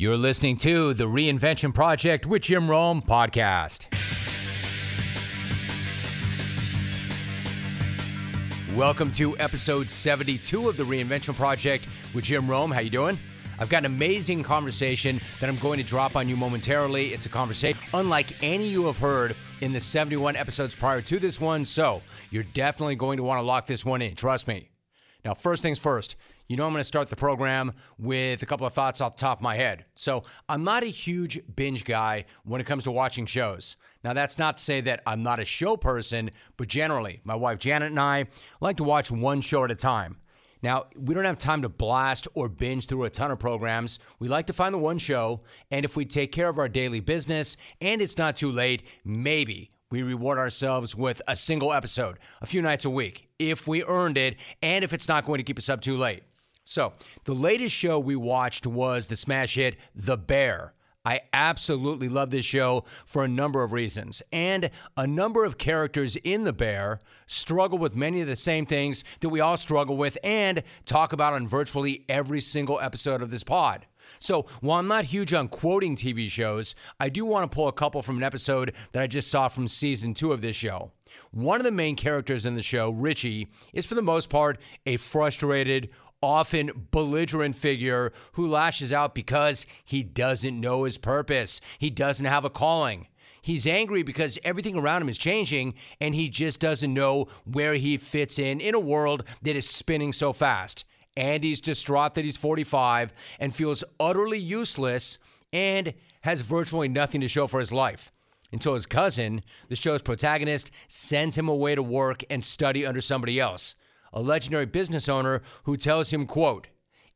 You're listening to the Reinvention Project with Jim Rome podcast. Welcome to episode 72 of the Reinvention Project with Jim Rome. How you doing? I've got an amazing conversation that I'm going to drop on you momentarily. It's a conversation unlike any you have heard in the 71 episodes prior to this one, so you're definitely going to want to lock this one in. Trust me. Now, first things first, you know I'm going to start the program with a couple of thoughts off the top of my head. So, I'm not a huge binge guy when it comes to watching shows. Now, that's not to say that I'm not a show person, but generally, my wife Janet and I like to watch one show at a time. Now, we don't have time to blast or binge through a ton of programs. We like to find the one show, and if we take care of our daily business and it's not too late, maybe we reward ourselves with a single episode a few nights a week if we earned it and if it's not going to keep us up too late. So, the latest show we watched was the smash hit The Bear. I absolutely love this show for a number of reasons. And a number of characters in The Bear struggle with many of the same things that we all struggle with and talk about on virtually every single episode of this pod. So, while I'm not huge on quoting TV shows, I do want to pull a couple from an episode that I just saw from season two of this show. One of the main characters in the show, Richie, is for the most part a frustrated, often belligerent figure who lashes out because he doesn't know his purpose. He doesn't have a calling. He's angry because everything around him is changing and he just doesn't know where he fits in in a world that is spinning so fast. And he's distraught that he's 45 and feels utterly useless and has virtually nothing to show for his life. Until his cousin, the show's protagonist, sends him away to work and study under somebody else a legendary business owner who tells him, quote,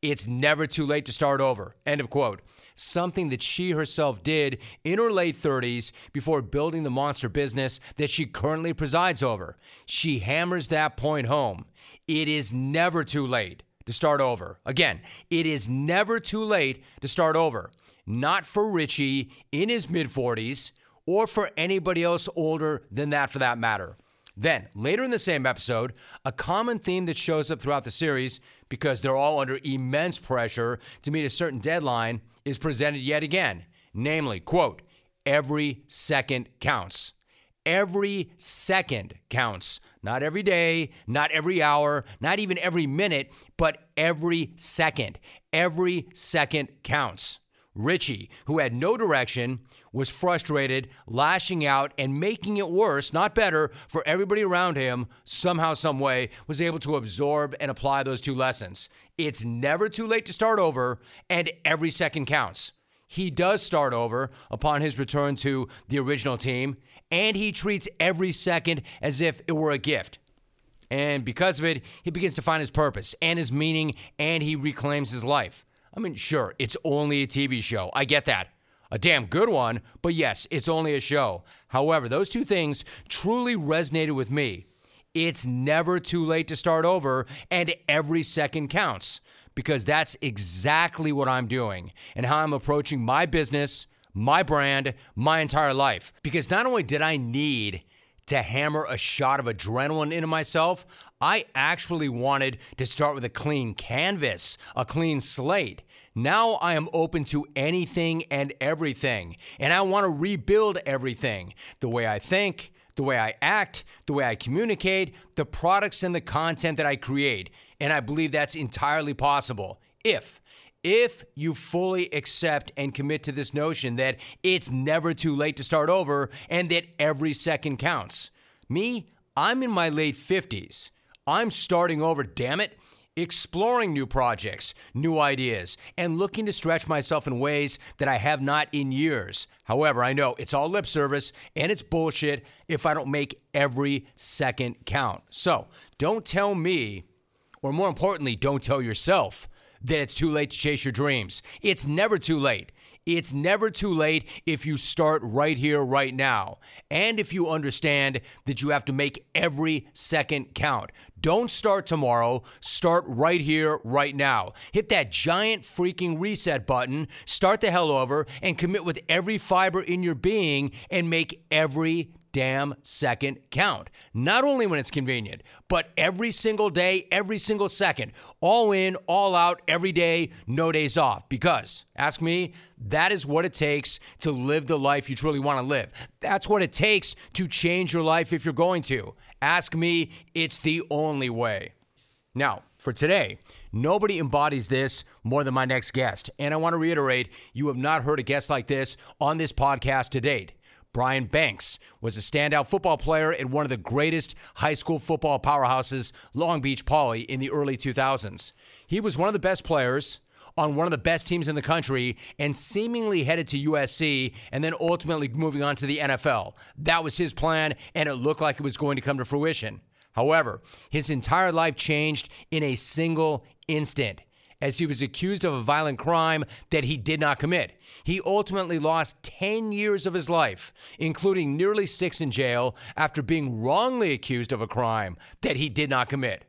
it's never too late to start over, end of quote. Something that she herself did in her late 30s before building the monster business that she currently presides over. She hammers that point home. It is never too late to start over. Again, it is never too late to start over. Not for Richie in his mid 40s or for anybody else older than that for that matter. Then, later in the same episode, a common theme that shows up throughout the series, because they're all under immense pressure to meet a certain deadline, is presented yet again. Namely, quote, every second counts. Every second counts. Not every day, not every hour, not even every minute, but every second. Every second counts. Richie, who had no direction, was frustrated, lashing out, and making it worse, not better, for everybody around him, somehow, some way, was able to absorb and apply those two lessons. It's never too late to start over, and every second counts. He does start over upon his return to the original team, and he treats every second as if it were a gift. And because of it, he begins to find his purpose and his meaning, and he reclaims his life. I mean, sure, it's only a TV show. I get that. A damn good one, but yes, it's only a show. However, those two things truly resonated with me. It's never too late to start over, and every second counts because that's exactly what I'm doing and how I'm approaching my business, my brand, my entire life. Because not only did I need to hammer a shot of adrenaline into myself, I actually wanted to start with a clean canvas, a clean slate. Now I am open to anything and everything, and I want to rebuild everything the way I think, the way I act, the way I communicate, the products and the content that I create. And I believe that's entirely possible if if you fully accept and commit to this notion that it's never too late to start over and that every second counts. Me, I'm in my late 50s. I'm starting over, damn it, exploring new projects, new ideas, and looking to stretch myself in ways that I have not in years. However, I know it's all lip service and it's bullshit if I don't make every second count. So don't tell me, or more importantly, don't tell yourself that it's too late to chase your dreams. It's never too late. It's never too late if you start right here, right now. And if you understand that you have to make every second count. Don't start tomorrow. Start right here, right now. Hit that giant freaking reset button, start the hell over, and commit with every fiber in your being and make every damn second count. Not only when it's convenient, but every single day, every single second. All in, all out, every day, no days off. Because, ask me, that is what it takes to live the life you truly want to live. That's what it takes to change your life if you're going to. Ask me, it's the only way. Now, for today, nobody embodies this more than my next guest. And I want to reiterate you have not heard a guest like this on this podcast to date. Brian Banks was a standout football player at one of the greatest high school football powerhouses, Long Beach Poly, in the early 2000s. He was one of the best players on one of the best teams in the country and seemingly headed to USC and then ultimately moving on to the NFL. That was his plan, and it looked like it was going to come to fruition. However, his entire life changed in a single instant as he was accused of a violent crime that he did not commit. He ultimately lost 10 years of his life, including nearly six in jail, after being wrongly accused of a crime that he did not commit.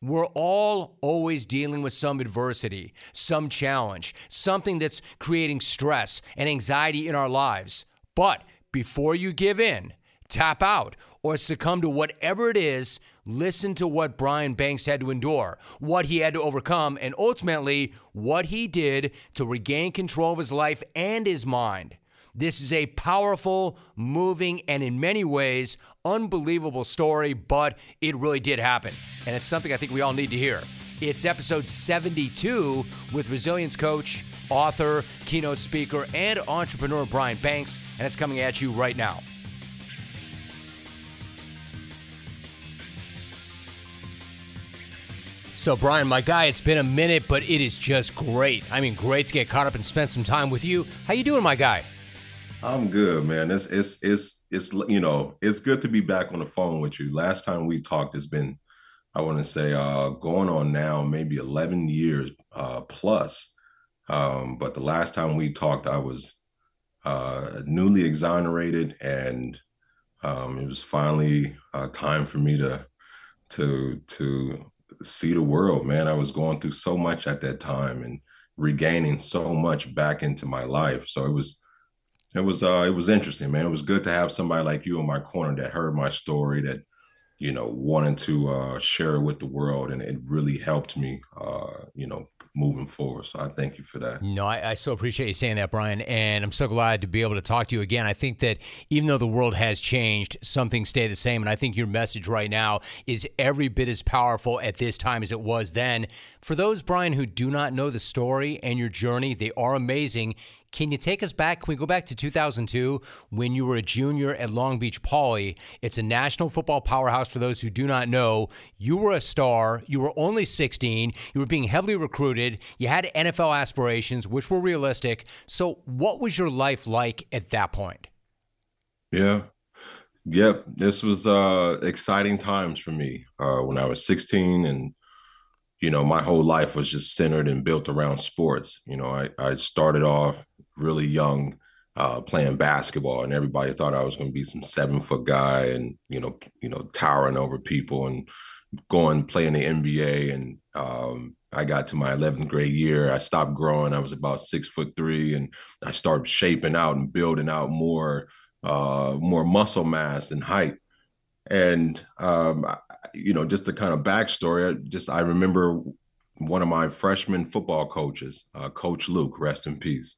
We're all always dealing with some adversity, some challenge, something that's creating stress and anxiety in our lives. But before you give in, tap out, or succumb to whatever it is, listen to what Brian Banks had to endure, what he had to overcome, and ultimately what he did to regain control of his life and his mind. This is a powerful, moving, and in many ways unbelievable story, but it really did happen. And it's something I think we all need to hear. It's episode 72 with resilience coach, author, keynote speaker, and entrepreneur Brian Banks, and it's coming at you right now. So, Brian, my guy, it's been a minute, but it is just great. I mean, great to get caught up and spend some time with you. How you doing, my guy? I'm good, man. It's it's it's it's you know it's good to be back on the phone with you. Last time we talked, it's been I want to say uh, going on now maybe 11 years uh, plus. Um, but the last time we talked, I was uh, newly exonerated, and um, it was finally uh, time for me to to to see the world, man. I was going through so much at that time and regaining so much back into my life. So it was it was uh it was interesting, man. It was good to have somebody like you in my corner that heard my story that you know wanted to uh share it with the world and it really helped me uh you know moving forward. So I thank you for that. No, I, I, so appreciate you saying that, Brian. And I'm so glad to be able to talk to you again. I think that even though the world has changed, some things stay the same. And I think your message right now is every bit as powerful at this time as it was then. For those, Brian, who do not know the story and your journey, they are amazing. Can you take us back? Can we go back to 2002 when you were a junior at Long Beach Poly? It's a national football powerhouse for those who do not know. You were a star. You were only 16. You were being heavily recruited. You had NFL aspirations, which were realistic. So, what was your life like at that point? Yeah. Yep. This was uh exciting times for me uh when I was 16 and you know, my whole life was just centered and built around sports. You know, I, I started off really young uh, playing basketball, and everybody thought I was going to be some seven foot guy, and you know, you know, towering over people and going playing the NBA. And um, I got to my 11th grade year, I stopped growing. I was about six foot three, and I started shaping out and building out more, uh, more muscle mass and height. And um, you know, just the kind of backstory. Just I remember one of my freshman football coaches, uh, Coach Luke, rest in peace.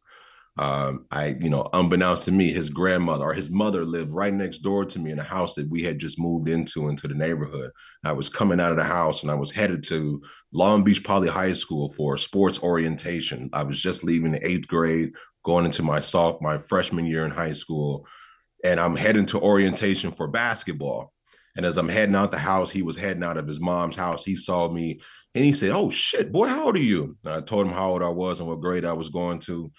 Um, I, you know, unbeknownst to me, his grandmother or his mother lived right next door to me in a house that we had just moved into into the neighborhood. I was coming out of the house and I was headed to Long Beach Poly High School for sports orientation. I was just leaving the eighth grade, going into my soft my freshman year in high school, and I'm heading to orientation for basketball. And as I'm heading out the house, he was heading out of his mom's house. He saw me and he said, "Oh shit, boy, how old are you?" And I told him how old I was and what grade I was going to.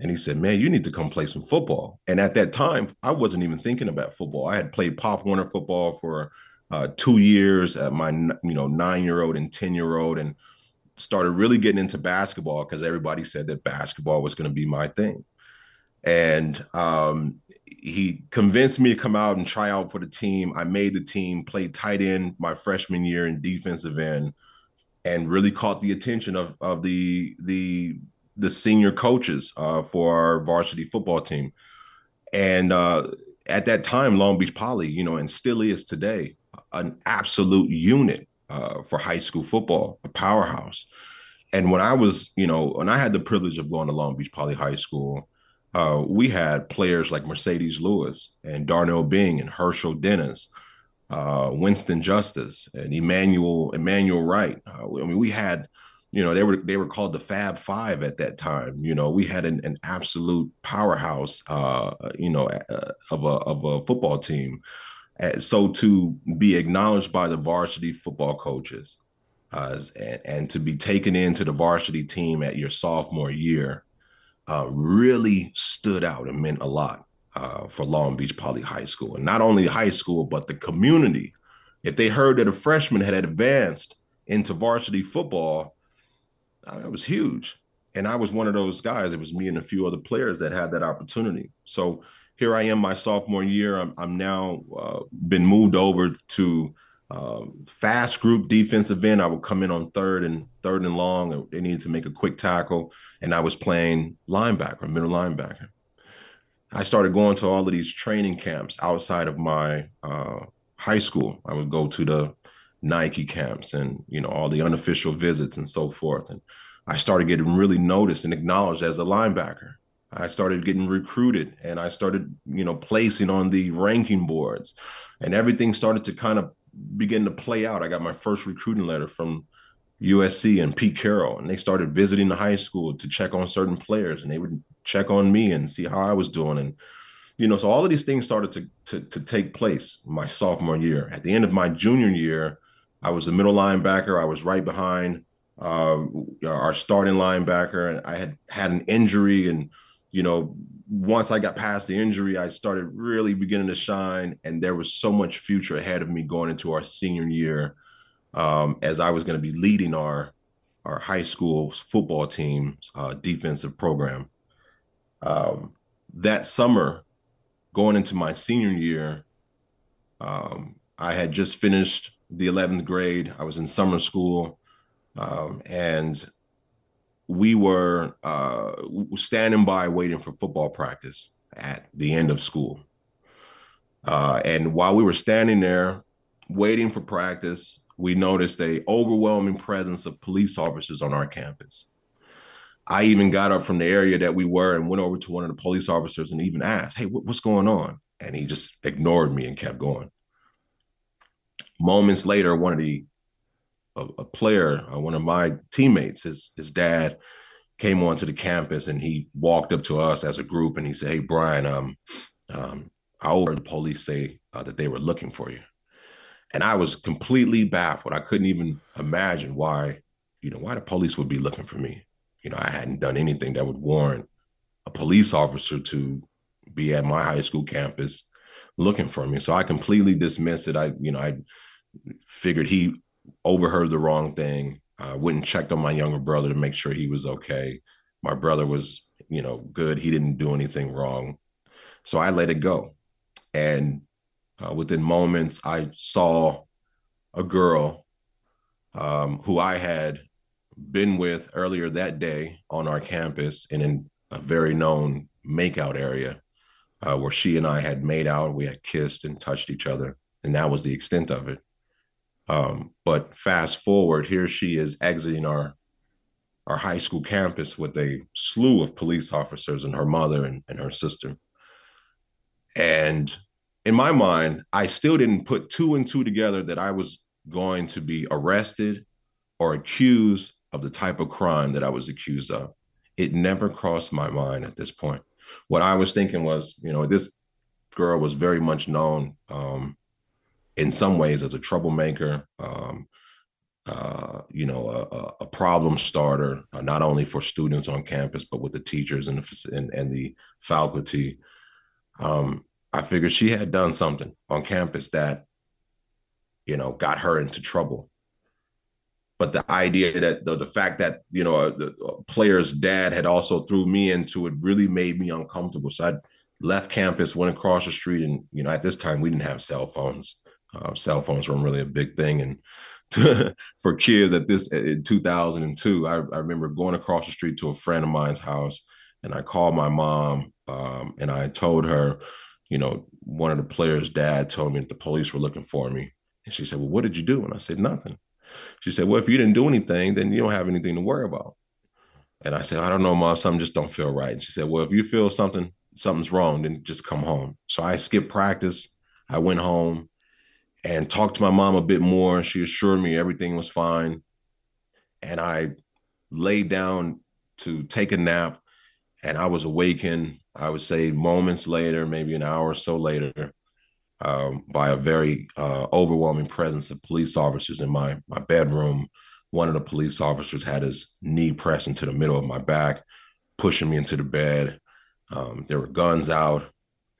And he said, Man, you need to come play some football. And at that time, I wasn't even thinking about football. I had played Pop Warner football for uh, two years at my you know nine year old and 10 year old and started really getting into basketball because everybody said that basketball was going to be my thing. And um, he convinced me to come out and try out for the team. I made the team, played tight end my freshman year in defensive end, and really caught the attention of of the the the senior coaches uh, for our varsity football team. And uh, at that time, Long Beach Poly, you know, and still is today, an absolute unit uh, for high school football, a powerhouse. And when I was, you know, when I had the privilege of going to Long Beach Poly High School, uh, we had players like Marcedes Lewis and Darnell Bing and Hershel Dennis, uh, Winston Justice and Emmanuel Emmanuel Wright. Uh, I mean, we had, you know, they were they were called the Fab Five at that time. You know, we had an, an absolute powerhouse, uh, you know, of a of a football team. so to be acknowledged by the varsity football coaches, uh, and, and to be taken into the varsity team at your sophomore year uh, really stood out and meant a lot uh, for Long Beach Poly High School. And not only high school, but the community. If they heard that a freshman had advanced into varsity football, uh, it was huge. And I was one of those guys. It was me and a few other players that had that opportunity. So here I am, my sophomore year. I'm, I'm now uh, been moved over to uh, fast group defensive end. I would come in on third and third and long. They needed to make a quick tackle, and I was playing linebacker, middle linebacker. I started going to all of these training camps outside of my uh, high school. I would go to the Nike camps and you know all the unofficial visits and so forth. And I started getting really noticed and acknowledged as a linebacker. I started getting recruited and I started, you know, placing on the ranking boards and everything started to kind of begin to play out. I got my first recruiting letter from USC and Pete Carroll, and they started visiting the high school to check on certain players, and they would check on me and see how I was doing, and you know, so all of these things started to to, to take place my sophomore year. At the end of my junior year, I was the middle linebacker. I was right behind uh, our starting linebacker, and I had had an injury, and you know, once I got past the injury, I started really beginning to shine, and there was so much future ahead of me going into our senior year, um, as I was going to be leading our our high school football team's uh, defensive program. Um, that summer, going into my senior year, um, I had just finished the 11th grade. I was in summer school, um, and we were uh, standing by waiting for football practice at the end of school. Uh, and while we were standing there waiting for practice, we noticed a overwhelming presence of police officers on our campus. I even got up from the area that we were and went over to one of the police officers and even asked, "Hey, what's going on?" And he just ignored me and kept going. Moments later, one of the a, a player, uh, one of my teammates, his his dad came onto the campus and he walked up to us as a group and he said, "Hey, Brian, um, um, I overheard the police say uh, that they were looking for you," and I was completely baffled. I couldn't even imagine why, you know, why the police would be looking for me. You know, I hadn't done anything that would warrant a police officer to be at my high school campus looking for me. So I completely dismissed it. I, you know, I figured he overheard the wrong thing. I went and checked on my younger brother to make sure he was okay. My brother was, you know, good. He didn't do anything wrong. So I let it go. And uh, within moments, I saw a girl um, who I had been with earlier that day on our campus and in a very known makeout area uh, where she and I had made out. We had kissed and touched each other. And that was the extent of it. Um, but fast forward, here she is exiting our our high school campus with a slew of police officers and her mother and, and her sister. And in my mind, I still didn't put two and two together that I was going to be arrested or accused of the type of crime that I was accused of. It never crossed my mind at this point. What I was thinking was, you know, this girl was very much known um, in some ways as a troublemaker, um, uh, you know, a, a problem starter, uh, not only for students on campus, but with the teachers and the, and, and the faculty. Um, I figured she had done something on campus that, you know, got her into trouble. But the idea that the, the fact that, you know, the player's dad had also threw me into it really made me uncomfortable. So I left campus, went across the street, and, you know, at this time we didn't have cell phones. Uh, cell phones weren't really a big thing, and to, for kids at this in 2002, I, I, remember going across the street to a friend of mine's house, and I called my mom, um, and I told her, you know, one of the players' dad told me that the police were looking for me. And she said, Well, what did you do? And I said, Nothing. She said, Well, if you didn't do anything, then you don't have anything to worry about. And I said, I don't know, mom, something just don't feel right. And she said, Well, if you feel something, something's wrong, then just come home. So I skipped practice. I went home and talked to my mom a bit more. She assured me everything was fine. And I laid down to take a nap and I was awakened, I would say moments later, maybe an hour or so later, um, by a very uh, overwhelming presence of police officers in my my bedroom. One of the police officers had his knee pressed into the middle of my back, pushing me into the bed. Um, there were guns out.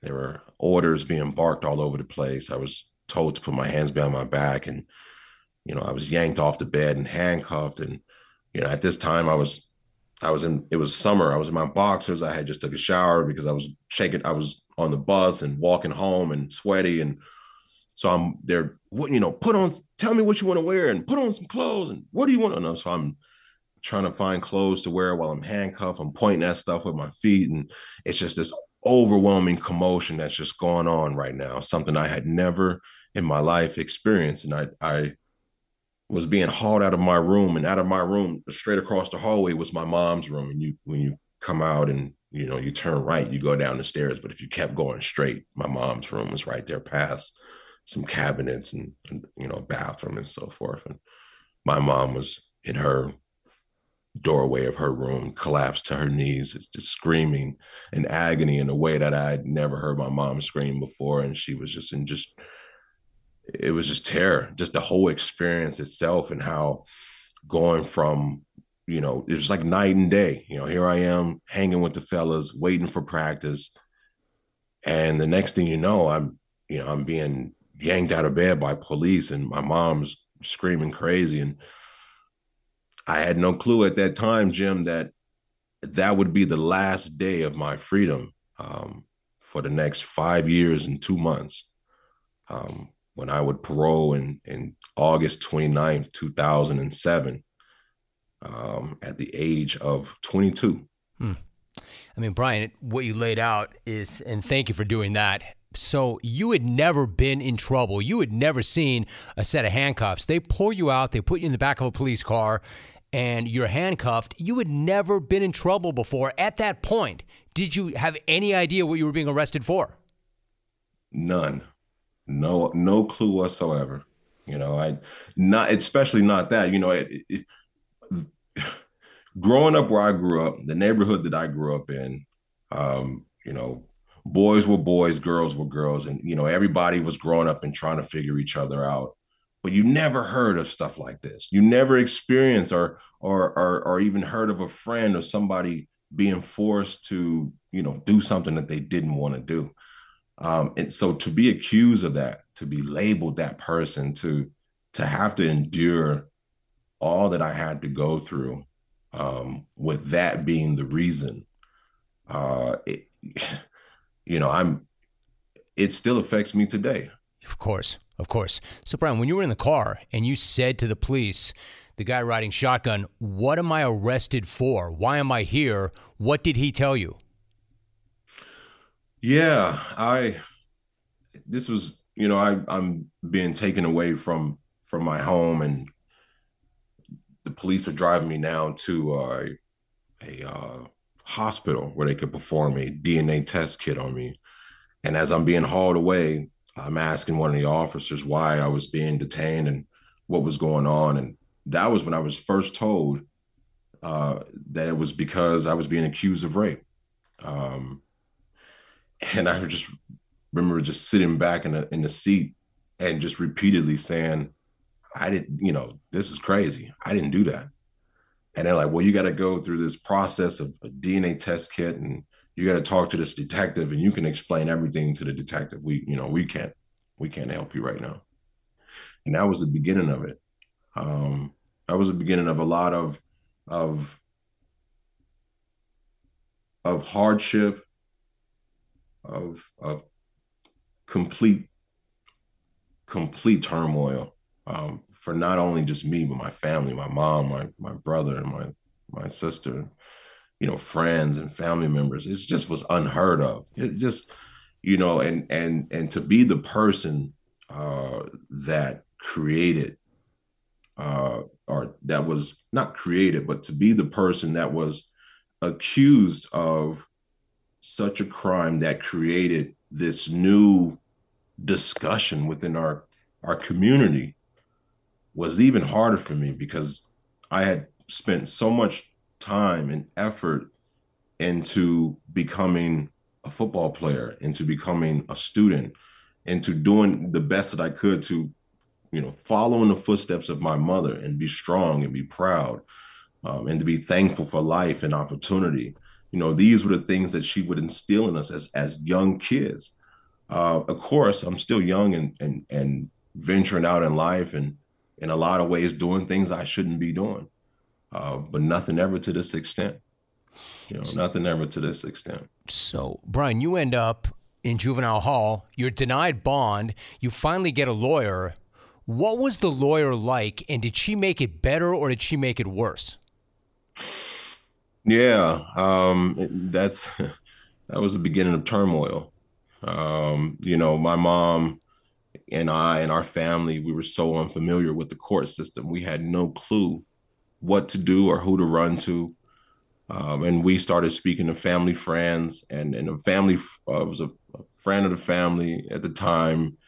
There were orders being barked all over the place. I was told to put my hands behind my back, and you know I was yanked off the bed and handcuffed. And you know at this time I was I was in it was summer. I was in my boxers. I had just took a shower because I was shaking. I was on the bus and walking home and sweaty. And so I'm there, you know, put on, tell me what you want to wear and put on some clothes. And what do you want to know? So I'm trying to find clothes to wear while I'm handcuffed. I'm pointing at stuff with my feet. And it's just this overwhelming commotion that's just going on right now. Something I had never in my life experienced. And I I was being hauled out of my room and out of my room straight across the hallway was my mom's room and you when you come out and you know you turn right you go down the stairs but if you kept going straight my mom's room was right there past some cabinets and, and you know bathroom and so forth and my mom was in her doorway of her room collapsed to her knees just screaming in agony in a way that i'd never heard my mom scream before and she was just in just it was just terror, just the whole experience itself and how going from, you know, it was like night and day. You know, here I am hanging with the fellas, waiting for practice. And the next thing you know, I'm, you know, I'm being yanked out of bed by police and my mom's screaming crazy. And I had no clue at that time, Jim, that that would be the last day of my freedom um, for the next five years and two months. Um, when I would parole in, in August 29th, 2007, um, at the age of 22. Hmm. I mean, Brian, what you laid out is, and thank you for doing that. So you had never been in trouble. You had never seen a set of handcuffs. They pull you out, they put you in the back of a police car, and you're handcuffed. You had never been in trouble before. At that point, did you have any idea what you were being arrested for? None no no clue whatsoever you know i not especially not that you know it, it, growing up where i grew up the neighborhood that i grew up in um, you know boys were boys girls were girls and you know everybody was growing up and trying to figure each other out. But you never heard of stuff like this. You never experienced or or or, or even heard of a friend or somebody being forced to you know do something that they didn't want to do. Um, and so to be accused of that, to be labeled that person, to to have to endure all that I had to go through, um, with that being the reason, uh, it, you know, I'm. It still affects me today. Of course, of course. So, Brian, when you were in the car and you said to the police, the guy riding shotgun, "What am I arrested for? Why am I here?" What did he tell you? Yeah, I this was, you know, I I'm being taken away from from my home and the police are driving me now to uh, a uh, hospital where they could perform a DNA test kit on me. And as I'm being hauled away, I'm asking one of the officers why I was being detained and what was going on. And that was when I was first told uh, that it was because I was being accused of rape. Um, and I just remember just sitting back in the in the seat and just repeatedly saying, I didn't, you know, this is crazy. I didn't do that. And they're like, well, you got to go through this process of a DNA test kit and you got to talk to this detective and you can explain everything to the detective. We, you know, we can't, we can't help you right now. And that was the beginning of it. Um, that was the beginning of a lot of, of, of hardship of of complete complete turmoil um, for not only just me but my family, my mom, my my brother, and my my sister, you know, friends and family members. It just was unheard of. It just you know, and and and to be the person uh, that created uh, or that was not created, but to be the person that was accused of such a crime that created this new discussion within our our community was even harder for me because I had spent so much time and effort into becoming a football player, into becoming a student, into doing the best that I could to, you know, follow in the footsteps of my mother and be strong and be proud um, and to be thankful for life and opportunity. You know, these were the things that she would instill in us as as young kids. Uh, of course, I'm still young and and and venturing out in life and in a lot of ways doing things I shouldn't be doing. Uh, but nothing ever to this extent. You know, nothing ever to this extent. So, Brian, you end up in juvenile hall. You're denied bond. You finally get a lawyer. What was the lawyer like, and did she make it better or did she make it worse? Yeah, um, that's that was the beginning of turmoil. Um, you know, my mom and I and our family, we were so unfamiliar with the court system. We had no clue what to do or who to run to. Um, and we started speaking to family friends, and, and a family uh, was a, a, friend of the family at the time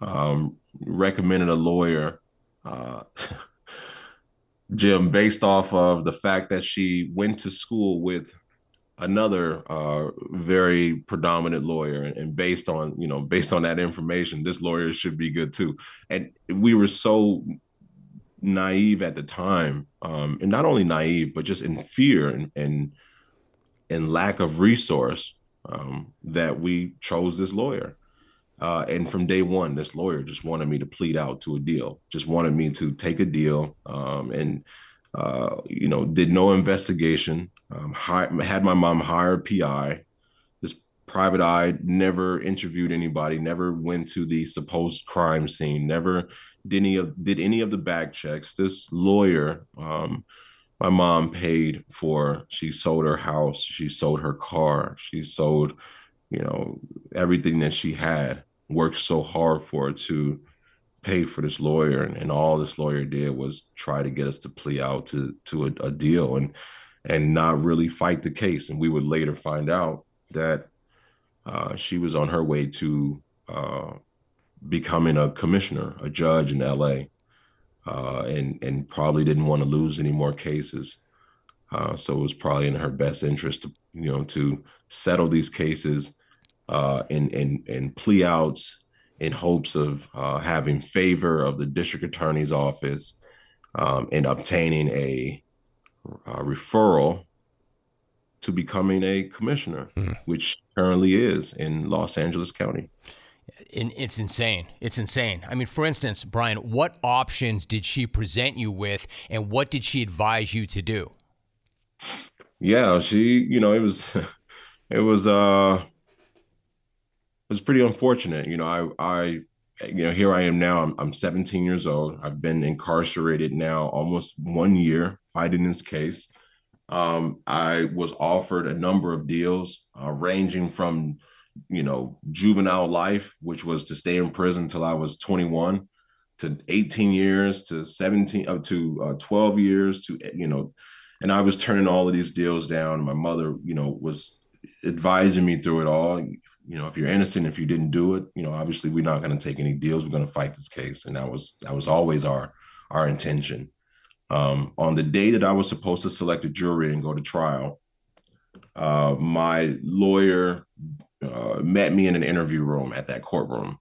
um, recommended a lawyer. Uh, Jim, based off of the fact that she went to school with another uh, very predominant lawyer, and, based on you know based on that information, this lawyer should be good too. And we were so naive at the time, um, and not only naive, but just in fear and and, and lack of resource um, that we chose this lawyer. Uh, and from day one, this lawyer just wanted me to plead out to a deal, just wanted me to take a deal, um, and uh, you know, did no investigation. Um, hi- had my mom hire a PI. This private eye never interviewed anybody, never went to the supposed crime scene, never did any of did any of the back checks. This lawyer, um, my mom paid for. She sold her house. She sold her car. She sold, you know, everything that she had. Worked so hard for to pay for this lawyer, and, and all this lawyer did was try to get us to plea out to to a, a deal and and not really fight the case. And we would later find out that uh, she was on her way to uh, becoming a commissioner, a judge in LA, uh, and and probably didn't want to lose any more cases. Uh, so it was probably in her best interest to you know to settle these cases uh, in in in plea outs in hopes of uh, having favor of the district attorney's office um, and obtaining a, a, referral to becoming a commissioner, mm. which currently is in Los Angeles County it's insane. It's insane. I mean, for instance, Brian, what options did she present you with, and what did she advise you to do? Yeah, she, you know, it was, it was, uh, it was pretty unfortunate. You know, I, I, you know, here I am now. I'm, I'm 17 years old. I've been incarcerated now almost one year fighting this case. Um, I was offered a number of deals, uh, ranging from you know, juvenile life, which was to stay in prison until I was 21, to 18 years, to 17, up to uh, 12 years, to, you know, and I was turning all of these deals down. My mother, you know, was advising me through it all. You know, if you're innocent, if you didn't do it, you know, obviously we're not going to take any deals. We're going to fight this case. And that was, that was always our, our intention. Um, on the day that I was supposed to select a jury and go to trial, uh, my lawyer uh, met me in an interview room at that courtroom,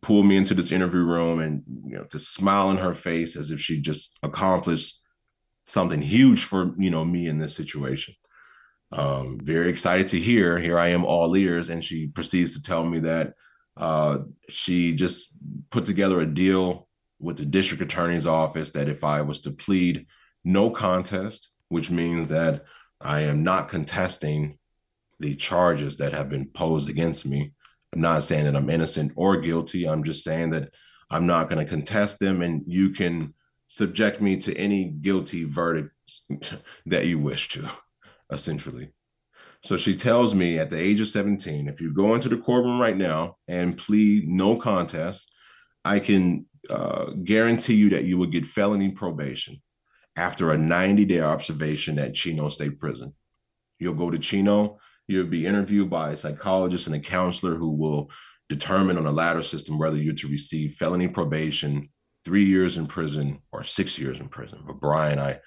pulled me into this interview room, and you know, just smile in her face as if she just accomplished something huge for you know me in this situation. Um, very excited to hear. Here I am, all ears, and she proceeds to tell me that uh, she just put together a deal with the district attorney's office that if I was to plead no contest, which means that I am not contesting the charges that have been posed against me. I'm not saying that I'm innocent or guilty. I'm just saying that I'm not going to contest them, and you can subject me to any guilty verdict that you wish to, essentially. So she tells me at the age of 17, if you go into the courtroom right now and plead no contest, I can uh, guarantee you that you will get felony probation after a 90 day observation at Chino State Prison. You'll go to Chino, you'll be interviewed by a psychologist and a counselor who will determine on a ladder system whether you're to receive felony probation, three years in prison, or six years in prison. But Brian, I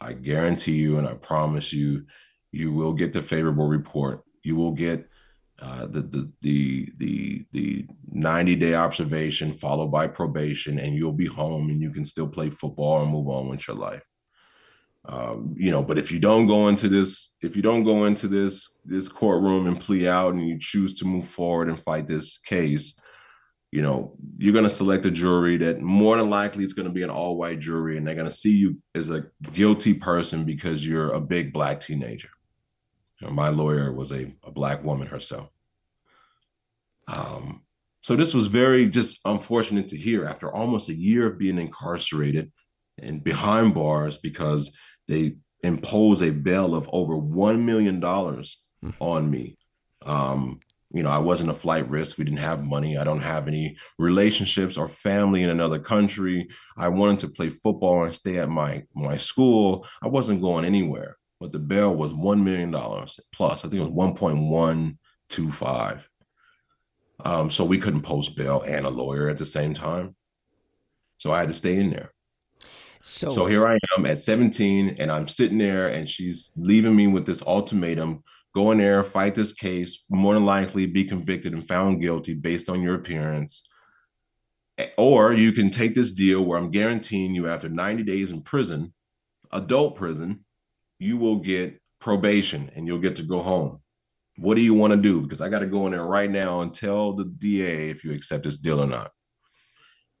I guarantee you and I promise you you will get the favorable report. You will get uh, the, the the the the 90 day observation followed by probation, and you'll be home and you can still play football and move on with your life. Um, you know, but if you don't go into this, if you don't go into this this courtroom and plea out, and you choose to move forward and fight this case, you know, you're going to select a jury that more than likely it's going to be an all white jury, and they're going to see you as a guilty person because you're a big black teenager. You know, my lawyer was a, a black woman herself. Um, so this was very just unfortunate to hear after almost a year of being incarcerated and behind bars because they imposed a bail of over one million dollars mm. on me. Um, you know, I wasn't a flight risk. We didn't have money. I don't have any relationships or family in another country. I wanted to play football and stay at my my school. I wasn't going anywhere but the bail was $1 million plus. I think it was 1.125. Um, so we couldn't post bail and a lawyer at the same time. So I had to stay in there. So, so here I am at 17 and I'm sitting there and she's leaving me with this ultimatum go in there, fight this case, more than likely be convicted and found guilty based on your appearance. Or you can take this deal where I'm guaranteeing you after 90 days in prison, adult prison, you will get probation and you'll get to go home. What do you want to do? Because I got to go in there right now and tell the DA if you accept this deal or not.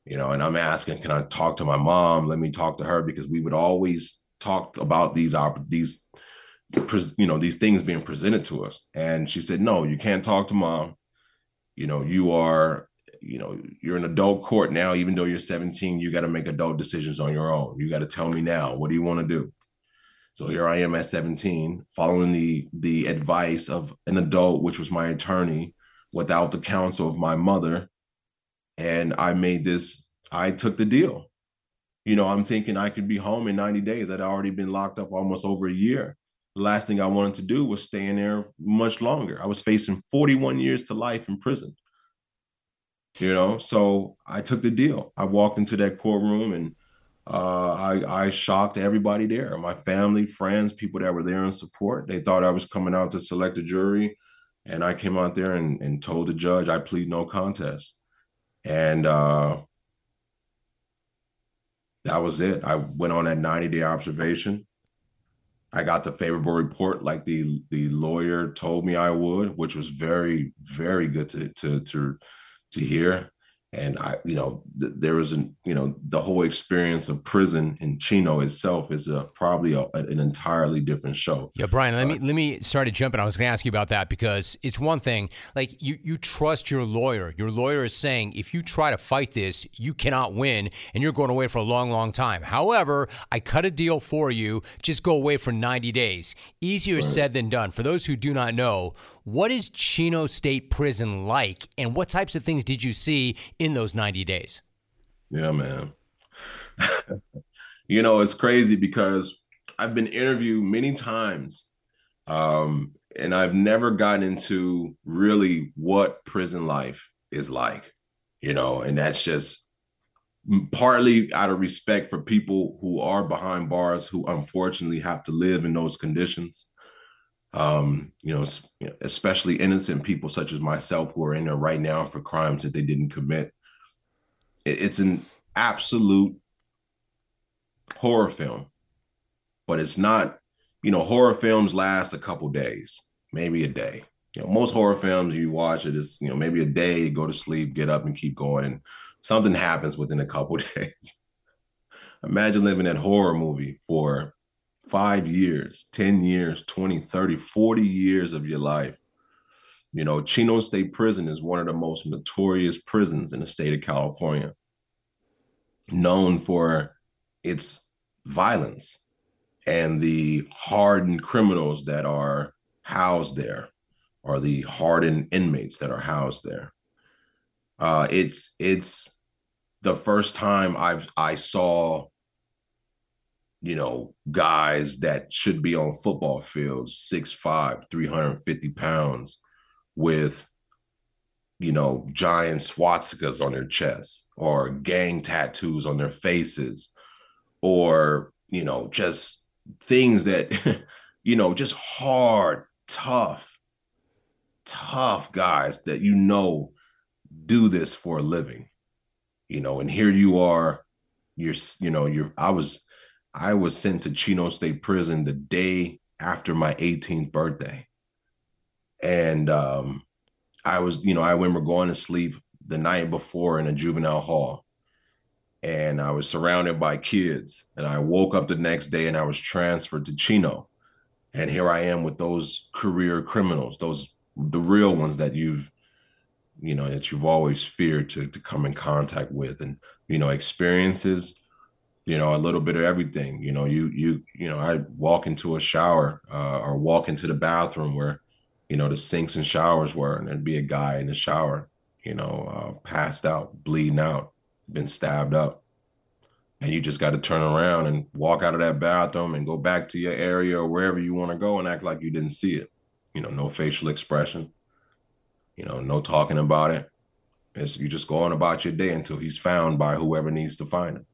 You know, and I'm asking, can I talk to my mom? Let me talk to her because we would always talk about these these you know these things being presented to us. And she said, no, you can't talk to mom. You know, you are you know you're an adult court now even though you're 17 you got to make adult decisions on your own you got to tell me now what do you want to do so here I am at 17, following the the advice of an adult, which was my attorney, without the counsel of my mother. And I made this, I took the deal. You know, I'm thinking I could be home in 90 days. I'd already been locked up almost over a year. The last thing I wanted to do was stay in there much longer. I was facing 41 years to life in prison. You know, so I took the deal. I walked into that courtroom and uh, I, I shocked everybody there my family, friends, people that were there in support. They thought I was coming out to select a jury. And I came out there and, and told the judge I plead no contest. And uh, that was it. I went on that 90 day observation. I got the favorable report like the the lawyer told me I would, which was very, very good to to to to hear and I, you know, th- there is an, you know, the whole experience of prison in Chino itself is a probably a, an entirely different show. Yeah, Brian, let uh, me let me start to jump in. I was going to ask you about that because it's one thing, like you you trust your lawyer. Your lawyer is saying if you try to fight this, you cannot win, and you're going away for a long, long time. However, I cut a deal for you. Just go away for 90 days. Easier right. said than done. For those who do not know, what is Chino State Prison like, and what types of things did you see in those 90 days? Yeah, man. you know, it's crazy because I've been interviewed many times, um, and I've never gotten into really what prison life is like, you know, and that's just partly out of respect for people who are behind bars who unfortunately have to live in those conditions um, you know, especially innocent people such as myself who are in there right now for crimes that they didn't commit. It's an absolute horror film, but it's not, you know, horror films last a couple days, maybe a day. You know, most horror films you watch it is, you know, maybe a day, go to sleep, get up and keep going, and something happens within a couple days. Imagine living that horror movie for five years, 10 years, 20, 30, 40 years of your life. You know, Chino State Prison is one of the most notorious prisons in the state of California, known for its violence and the hardened criminals that are housed there or the hardened inmates that are housed there. Uh, it's it's the first time I've I saw you know, guys that should be on football fields, 6'5, 350 pounds, with, you know, giant swastikas on their chests or gang tattoos on their faces or, you know, just things that, you know, just hard, tough, tough guys that you know do this for a living, you know, and here you are, you're, you know, you're, I was, I was sent to Chino State Prison the day after my 18th birthday. And um, I was, you know, I remember going to sleep the night before in a juvenile hall. And I was surrounded by kids. And I woke up the next day and I was transferred to Chino. And here I am with those career criminals, those the real ones that you've, you know, that you've always feared to to come in contact with. And, you know, experiences you know, a little bit of everything. You know, you you you know, I walk into a shower uh, or walk into the bathroom where, you know, the sinks and showers were, and there'd be a guy in the shower, you know, uh, passed out, bleeding out, been stabbed up, and you just got to turn around and walk out of that bathroom and go back to your area or wherever you want to go and act like you didn't see it. You know, no facial expression. You know, no talking about it. It's you just going about your day until he's found by whoever needs to find him.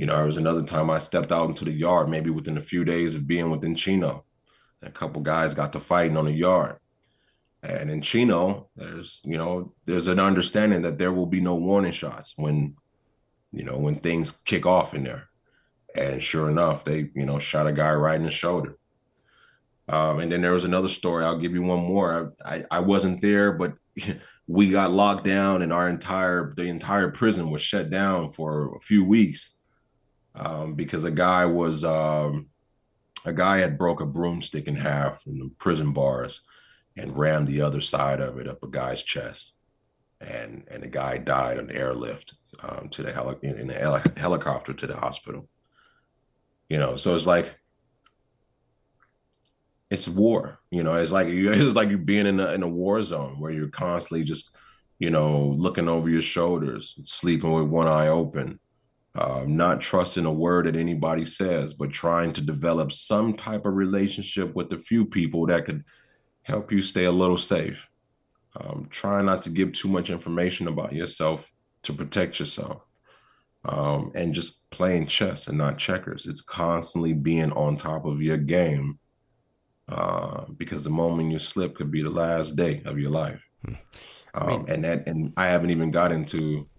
You know, there was another time I stepped out into the yard, maybe within a few days of being within Chino. A couple guys got to fighting on the yard. And in Chino, there's, you know, there's an understanding that there will be no warning shots when, you know, when things kick off in there. And sure enough, they, you know, shot a guy right in the shoulder. Um, and then there was another story. I'll give you one more. I, I, I wasn't there, but we got locked down and our entire the entire prison was shut down for a few weeks um, because a guy was um, a guy had broke a broomstick in half in the prison bars and rammed the other side of it up a guy's chest, and and the guy died on airlift um, to the heli- in heli- helicopter to the hospital. You know, so it's like it's war. You know, it's like it's like you being in a in a war zone where you're constantly just you know looking over your shoulders, sleeping with one eye open uh, not trusting a word that anybody says, but trying to develop some type of relationship with a few people that could help you stay a little safe. Um, try not to give too much information about yourself to protect yourself. Um, and just playing chess and not checkers. It's constantly being on top of your game uh, because the moment you slip could be the last day of your life. Hmm. Um, I mean, and that, and I haven't even got into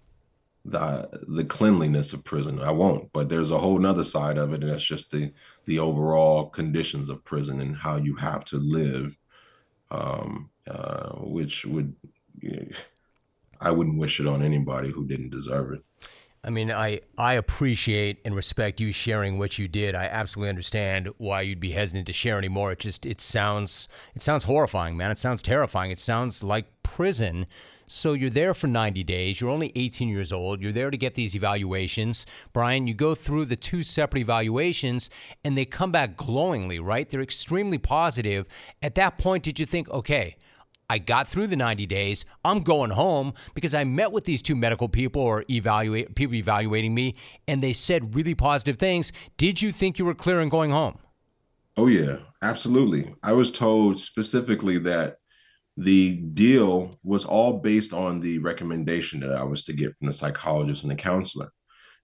the the cleanliness of prison. I won't, but there's a whole nother side of it, and that's just the the overall conditions of prison and how you have to live, um, uh, which would you know, I wouldn't wish it on anybody who didn't deserve it. I mean, I, I appreciate and respect you sharing what you did. I absolutely understand why you'd be hesitant to share anymore. It just it sounds it sounds horrifying, man. It sounds terrifying. It sounds like prison so you're there for 90 days. You're only 18 years old. You're there to get these evaluations. Brian, you go through the two separate evaluations and they come back glowingly, right? They're extremely positive. At that point, did you think, okay, I got through the 90 days. I'm going home because I met with these two medical people or evaluate people evaluating me and they said really positive things. Did you think you were clear in going home? Oh yeah, absolutely. I was told specifically that the deal was all based on the recommendation that I was to get from the psychologist and the counselor.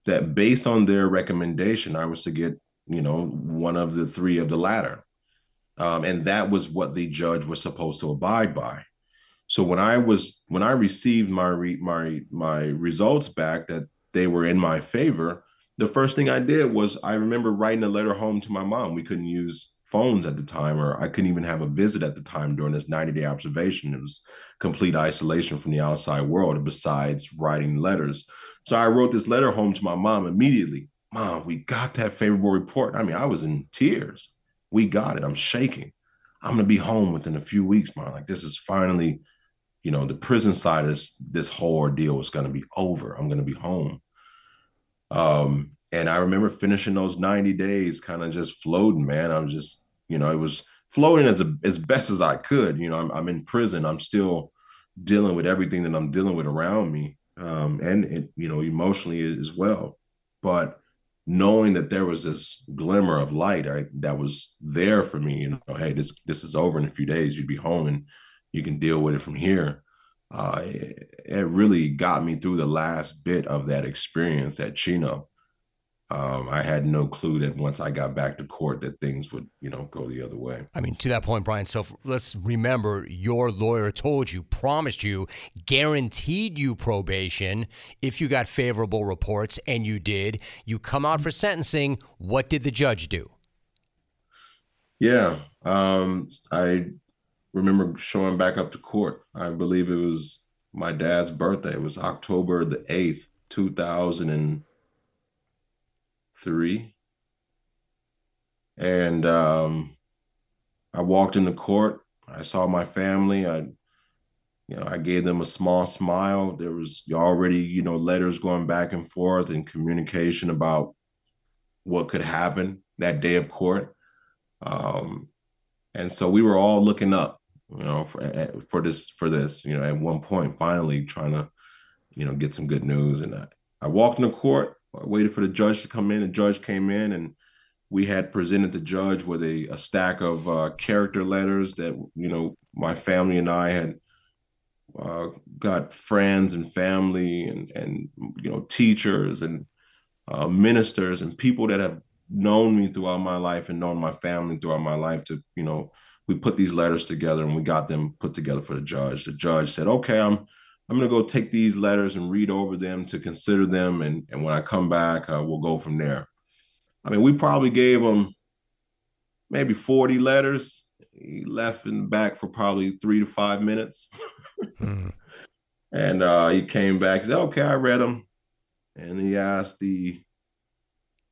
That based on their recommendation, I was to get, you know, one of the three of the latter. Um, and that was what the judge was supposed to abide by. So when I was when I received my re, my my results back that they were in my favor, the first thing I did was I remember writing a letter home to my mom. We couldn't use phones at the time, or I couldn't even have a visit at the time during this 90 day observation. It was complete isolation from the outside world, besides writing letters. So I wrote this letter home to my mom immediately. Mom, we got that favorable report. I mean, I was in tears. We got it. I'm shaking. I'm gonna be home within a few weeks, mom. Like this is finally, you know, the prison side of this, this whole ordeal is gonna be over. I'm gonna be home. Um, and I remember finishing those 90 days kind of just floating, man. I was just, you know, it was floating as a, as best as I could. You know, I'm, I'm in prison. I'm still dealing with everything that I'm dealing with around me, um, and it, you know, emotionally as well. But knowing that there was this glimmer of light right, that was there for me, you know, hey, this this is over in a few days. You'd be home and you can deal with it from here. Uh, it, it really got me through the last bit of that experience at Chino um, I had no clue that once I got back to court that things would, you know, go the other way. I mean, to that point, Brian. So let's remember, your lawyer told you, promised you, guaranteed you probation if you got favorable reports, and you did. You come out for sentencing. What did the judge do? Yeah, um, I remember showing back up to court. I believe it was my dad's birthday. It was October the eighth, two thousand and three. And um, I walked into court. I saw my family. I, you know, I gave them a small smile. There was already, you know, letters going back and forth and communication about what could happen that day of court. Um, and so we were all looking up, you know, for for this for this, you know, at one point, finally trying to, you know, get some good news. And I, I walked into court I waited for the judge to come in. The judge came in, and we had presented the judge with a, a stack of uh, character letters that you know my family and I had uh, got friends and family and and you know teachers and uh, ministers and people that have known me throughout my life and known my family throughout my life to you know we put these letters together and we got them put together for the judge. The judge said, "Okay, I'm I'm going to go take these letters and read over them to consider them. And, and when I come back, uh, we'll go from there. I mean, we probably gave him maybe 40 letters. He left in back for probably three to five minutes. hmm. And uh, he came back, said, okay, I read them. And he asked the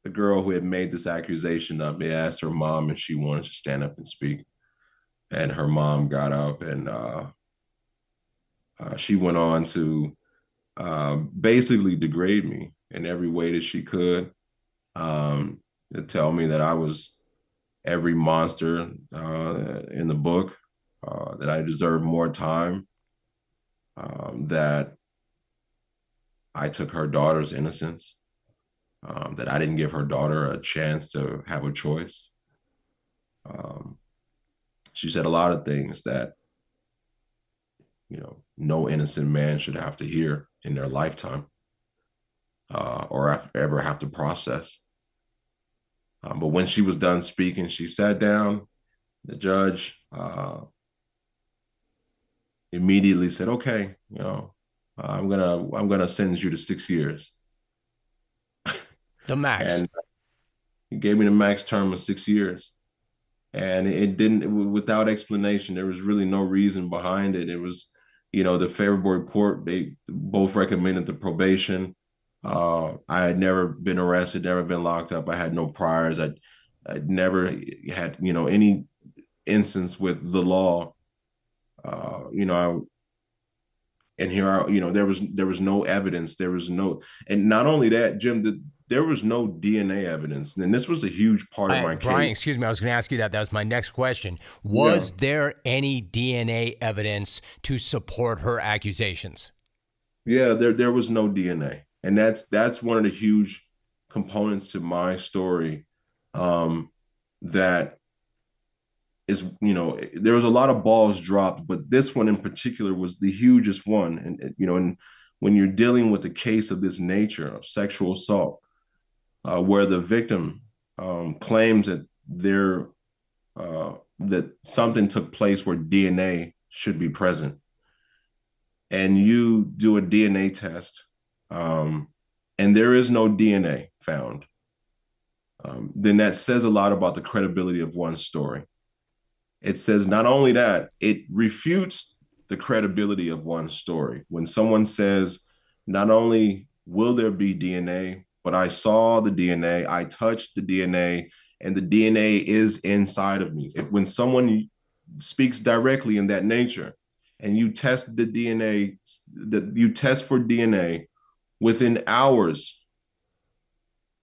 the girl who had made this accusation up, he asked her mom if she wanted to stand up and speak. And her mom got up and uh, uh, she went on to uh, basically degrade me in every way that she could, um, to tell me that I was every monster uh, in the book, uh, that I deserved more time, um, that I took her daughter's innocence, um, that I didn't give her daughter a chance to have a choice. Um, she said a lot of things that you know no innocent man should have to hear in their lifetime uh, or ever have to process. Um, but when she was done speaking, she sat down. The judge uh, immediately said, "Okay, you know, I'm gonna I'm gonna sentence you to six years." The max. and he gave me the max term of six years, and it didn't it, without explanation. There was really no reason behind it. It was you know, the favorable report, they both recommended the probation. Uh, I had never been arrested, never been locked up. I had no priors. I, I'd never had, you know, any instance with the law. Uh, you know, I, and here are, you know, there was there was no evidence. There was no, and not only that, Jim, the, there was no DNA evidence, and this was a huge part of my case. Brian, excuse me, I was going to ask you that. That was my next question. Was yeah. there any DNA evidence to support her accusations? Yeah, there there was no DNA, and that's that's one of the huge components to my story. Um, that is, you know, there was a lot of balls dropped, but this one in particular was the hugest one, and you know, and when you're dealing with a case of this nature of sexual assault uh, where the victim um, claims that there uh, that something took place where DNA should be present, and you do a DNA test, um, and there is no DNA found, um, then that says a lot about the credibility of one's story. It says not only that, it refutes the credibility of one's story. When someone says, not only will there be DNA, but I saw the DNA, I touched the DNA, and the DNA is inside of me. If, when someone speaks directly in that nature, and you test the DNA, that you test for DNA within hours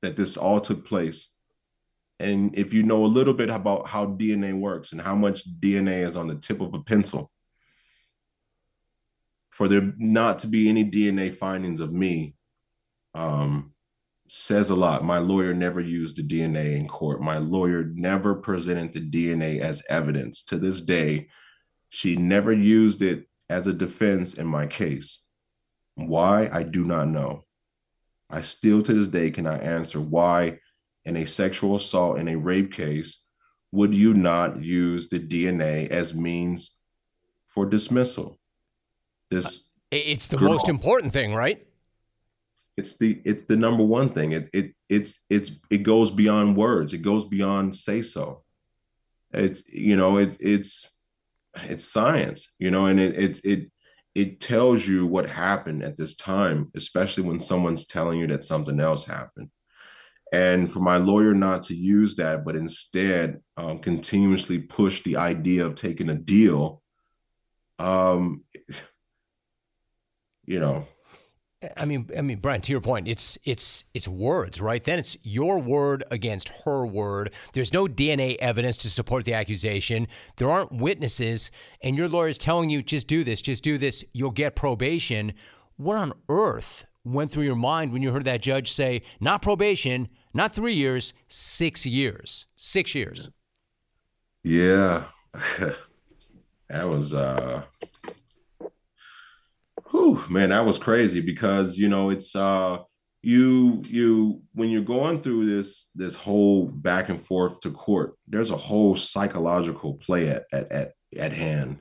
that this all took place, And if you know a little bit about how DNA works and how much DNA is on the tip of a pencil, for there not to be any DNA findings of me um, says a lot. My lawyer never used the DNA in court. My lawyer never presented the DNA as evidence. To this day, she never used it as a defense in my case. Why? I do not know. I still to this day cannot answer why, in a sexual assault in a rape case, would you not use the DNA as means for dismissal? This it's the girl, most important thing, right? It's the it's the number one thing. It it it's it's it goes beyond words. It goes beyond say so. It's you know it it's it's science, you know, and it it it it tells you what happened at this time, especially when someone's telling you that something else happened. And for my lawyer not to use that, but instead um, continuously push the idea of taking a deal, um, you know, I mean, I mean, Brian, to your point, it's it's it's words, right? Then it's your word against her word. There's no DNA evidence to support the accusation. There aren't witnesses, and your lawyer is telling you, just do this, just do this. You'll get probation. What on earth went through your mind when you heard that judge say, not probation, not three years, six years, six years? Yeah, that was uh Whew, man, that was crazy because you know it's uh you you when you're going through this this whole back and forth to court, there's a whole psychological play at at at, at hand.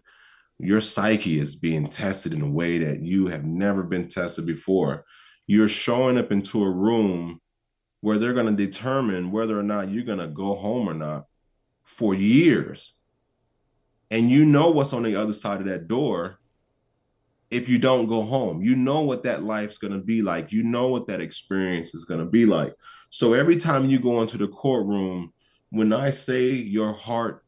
Your psyche is being tested in a way that you have never been tested before. You're showing up into a room where they're going to determine whether or not you're going to go home or not for years. And you know what's on the other side of that door if you don't go home. You know what that life's going to be like. You know what that experience is going to be like. So every time you go into the courtroom, when I say your heart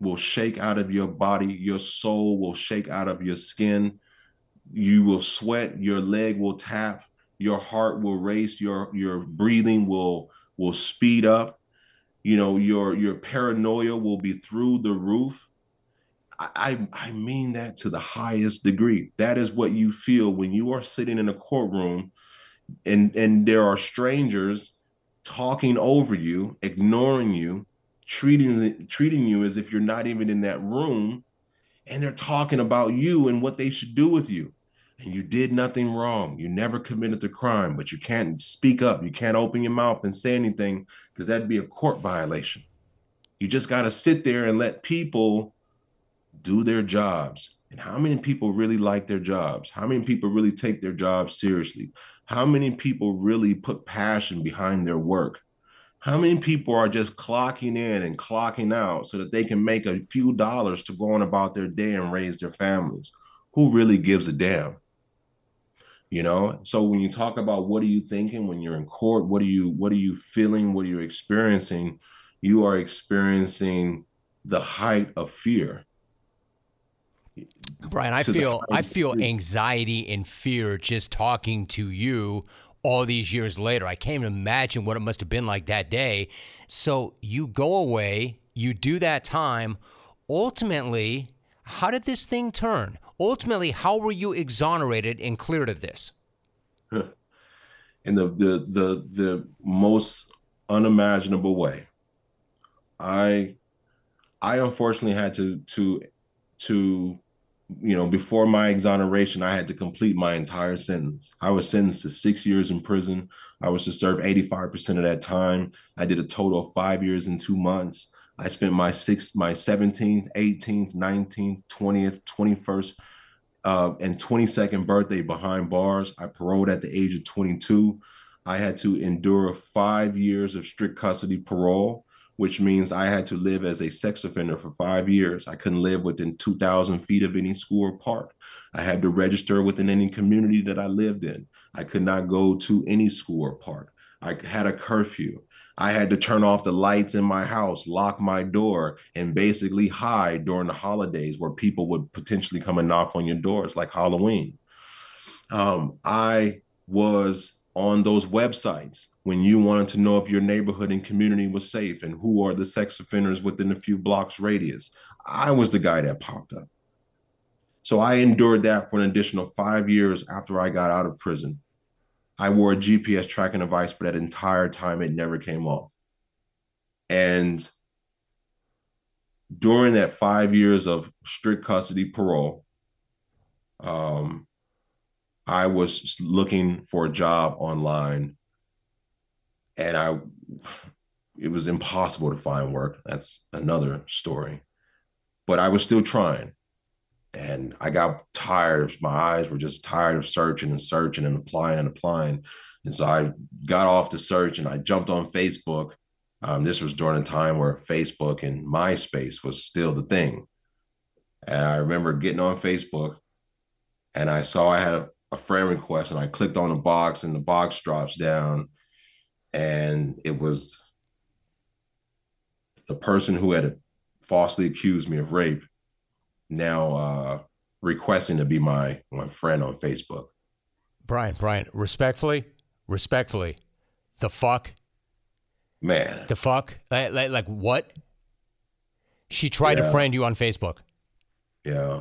will shake out of your body, your soul will shake out of your skin, you will sweat, your leg will tap, your heart will race, your your breathing will will speed up. You know, your your paranoia will be through the roof I, I mean that to the highest degree. That is what you feel when you are sitting in a courtroom and and there are strangers talking over you, ignoring you, treating treating you as if you're not even in that room, and they're talking about you and what they should do with you. And you did nothing wrong. You never committed the crime, but you can't speak up. You can't open your mouth and say anything because that'd be a court violation. You just got to sit there and let people do their jobs. And how many people really like their jobs? How many people really take their jobs seriously? How many people really put passion behind their work? How many people are just clocking in and clocking out so that they can make a few dollars to go on about their day and raise their families? Who really gives a damn? You know, so when you talk about what are you thinking when you're in court, what are you what are you feeling, what are you experiencing? You are experiencing the height of fear Brian, I feel I feel anxiety and fear just talking to you all these years later. I can't even imagine what it must have been like that day. So you go away, you do that time. Ultimately, how did this thing turn? Ultimately, how were you exonerated and cleared of this? In the the the the most unimaginable way. I I unfortunately had to to to you know, before my exoneration, I had to complete my entire sentence. I was sentenced to six years in prison. I was to serve 85% of that time. I did a total of five years and two months. I spent my sixth, my 17th, 18th, 19th, 20th, 21st, uh, and 22nd birthday behind bars. I paroled at the age of 22. I had to endure five years of strict custody parole which means I had to live as a sex offender for five years. I couldn't live within 2,000 feet of any school or park. I had to register within any community that I lived in. I could not go to any school or park. I had a curfew. I had to turn off the lights in my house, lock my door, and basically hide during the holidays where people would potentially come and knock on your doors, like Halloween. Um, I was on those websites when you wanted to know if your neighborhood and community was safe and who are the sex offenders within a few blocks radius. I was the guy that popped up. So I endured that for an additional five years after I got out of prison. I wore a GPS tracking device for that entire time. It never came off. And during that five years of strict custody parole, um, I was looking for a job online and I it was impossible to find work. That's another story. But I was still trying. And I got tired. My eyes were just tired of searching and searching and applying and applying. And so I got off the search and I jumped on Facebook. Um, this was during a time where Facebook and MySpace was still the thing. And I remember getting on Facebook and I saw I had a, friend request and I clicked on the box and the box drops down and it was the person who had falsely accused me of rape now uh, requesting to be my my friend on Facebook. Brian, Brian, respectfully, respectfully, the fuck, man, the fuck, like, like, like what? She tried yeah. to friend you on Facebook. Yeah,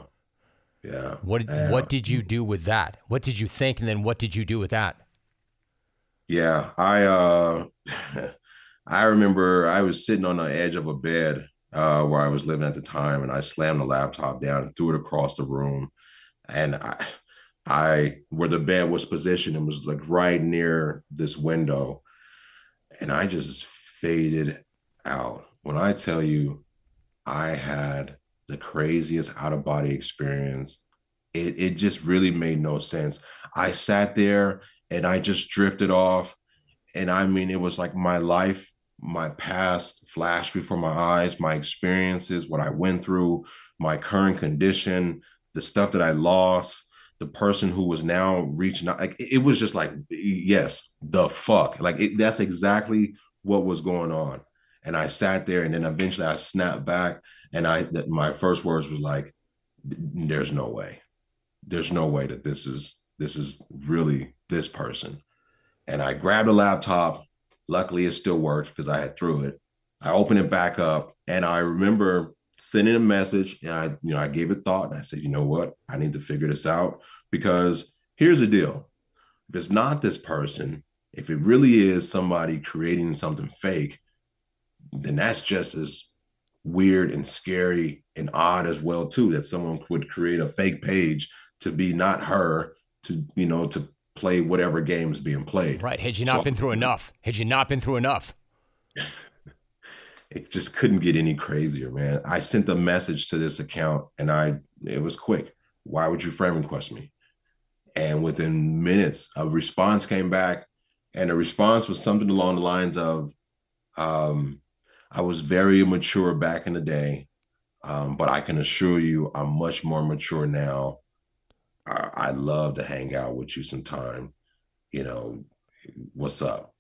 yeah. What yeah. what did you do with that? What did you think, and then what did you do with that? Yeah, I uh I remember I was sitting on the edge of a bed uh where I was living at the time and I slammed the laptop down and threw it across the room. And I I where the bed was positioned and was like right near this window. And I just faded out. When I tell you I had the craziest out of body experience, it it just really made no sense. I sat there and I just drifted off. And I mean, it was like my life, my past flashed before my eyes, my experiences, what I went through, my current condition, the stuff that I lost, the person who was now reaching out. Like it was just like, yes, the fuck. Like it, that's exactly what was going on. And I sat there, and then eventually I snapped back, and I that my first words was like, "There's no way, there's no way that this is this is really this person. And I grabbed a laptop. Luckily, it still worked because I had threw it. I opened it back up, and I remember sending a message. And I, you know, I gave it thought, and I said, you know what, I need to figure this out because here's the deal: if it's not this person, if it really is somebody creating something fake, then that's just as weird and scary and odd as well too that someone would create a fake page to be not her to you know to play whatever game is being played. Right. Had you not so, been through enough? Had you not been through enough? it just couldn't get any crazier, man. I sent a message to this account and I it was quick. Why would you friend request me? And within minutes, a response came back, and the response was something along the lines of, um, I was very immature back in the day, um, but I can assure you I'm much more mature now. I, I love to hang out with you sometime. You know, what's up?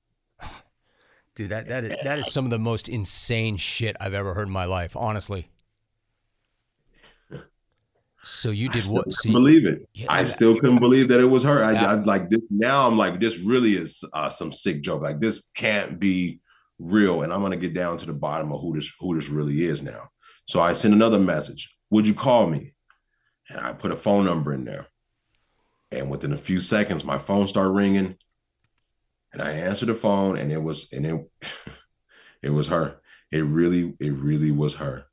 Dude, that that is, that is some of the most insane shit I've ever heard in my life, honestly. So you did what? So believe it. Yeah, I still couldn't believe that it was her. I, I like this. Now I'm like, this really is uh, some sick joke. Like this can't be real, and I'm gonna get down to the bottom of who this who this really is now. So I sent another message. Would you call me? And I put a phone number in there. And within a few seconds, my phone started ringing, and I answered the phone, and it was and it it was her. It really, it really was her.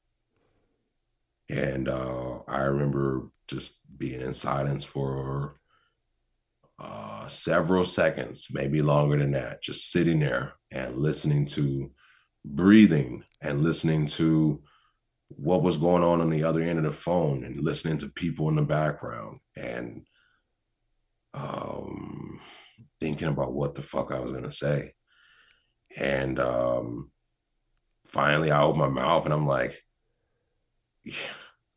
And uh, I remember just being in silence for uh, several seconds, maybe longer than that, just sitting there and listening to breathing and listening to what was going on on the other end of the phone and listening to people in the background and um, thinking about what the fuck I was gonna say. And um, finally, I opened my mouth and I'm like, yeah,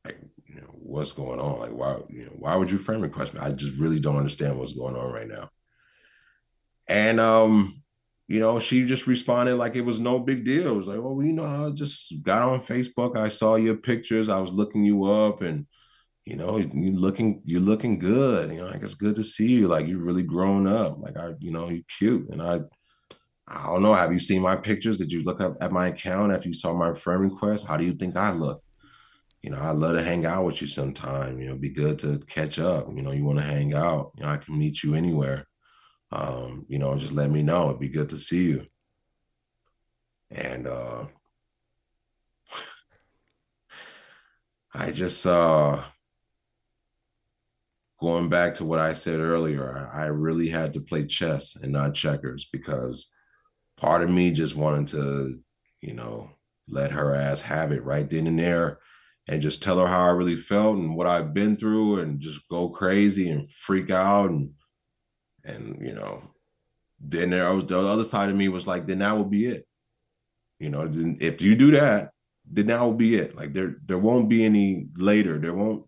like, you know, what's going on? Like, why, you know, why would you friend request me? I just really don't understand what's going on right now. And um, you know, she just responded like it was no big deal. It was like, oh, you know, I just got on Facebook. I saw your pictures. I was looking you up, and you know, you looking, you're looking good. You know, like it's good to see you. Like you're really grown up. Like I, you know, you're cute. And I, I don't know. Have you seen my pictures? Did you look up at my account after you saw my friend request? How do you think I look? You know, I'd love to hang out with you sometime. You know, be good to catch up. You know, you want to hang out. You know, I can meet you anywhere. Um, you know, just let me know. It'd be good to see you. And uh I just uh going back to what I said earlier, I really had to play chess and not checkers because part of me just wanted to, you know, let her ass have it right then and there and just tell her how I really felt and what I've been through and just go crazy and freak out and and you know, then there was the other side of me was like, then that will be it. You know, if you do that, then that will be it. Like there there won't be any later. There won't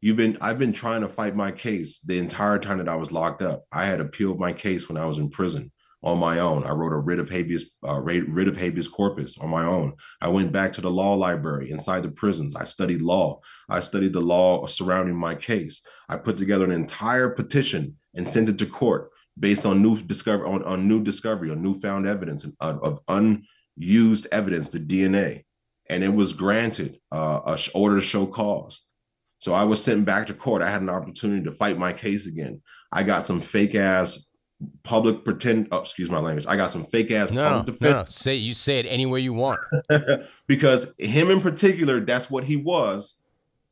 you've been I've been trying to fight my case the entire time that I was locked up. I had appealed my case when I was in prison on my own. I wrote a writ of habeas uh, writ of habeas corpus on my own. I went back to the law library inside the prisons. I studied law. I studied the law surrounding my case. I put together an entire petition and sent it to court based on new discovery on, on new discovery on newfound evidence of, of unused evidence, the DNA, and it was granted uh, a order to show cause. So I was sent back to court. I had an opportunity to fight my case again. I got some fake ass public pretend. Oh, excuse my language. I got some fake ass no, public defense. No, no. Say you say it any way you want. because him in particular, that's what he was.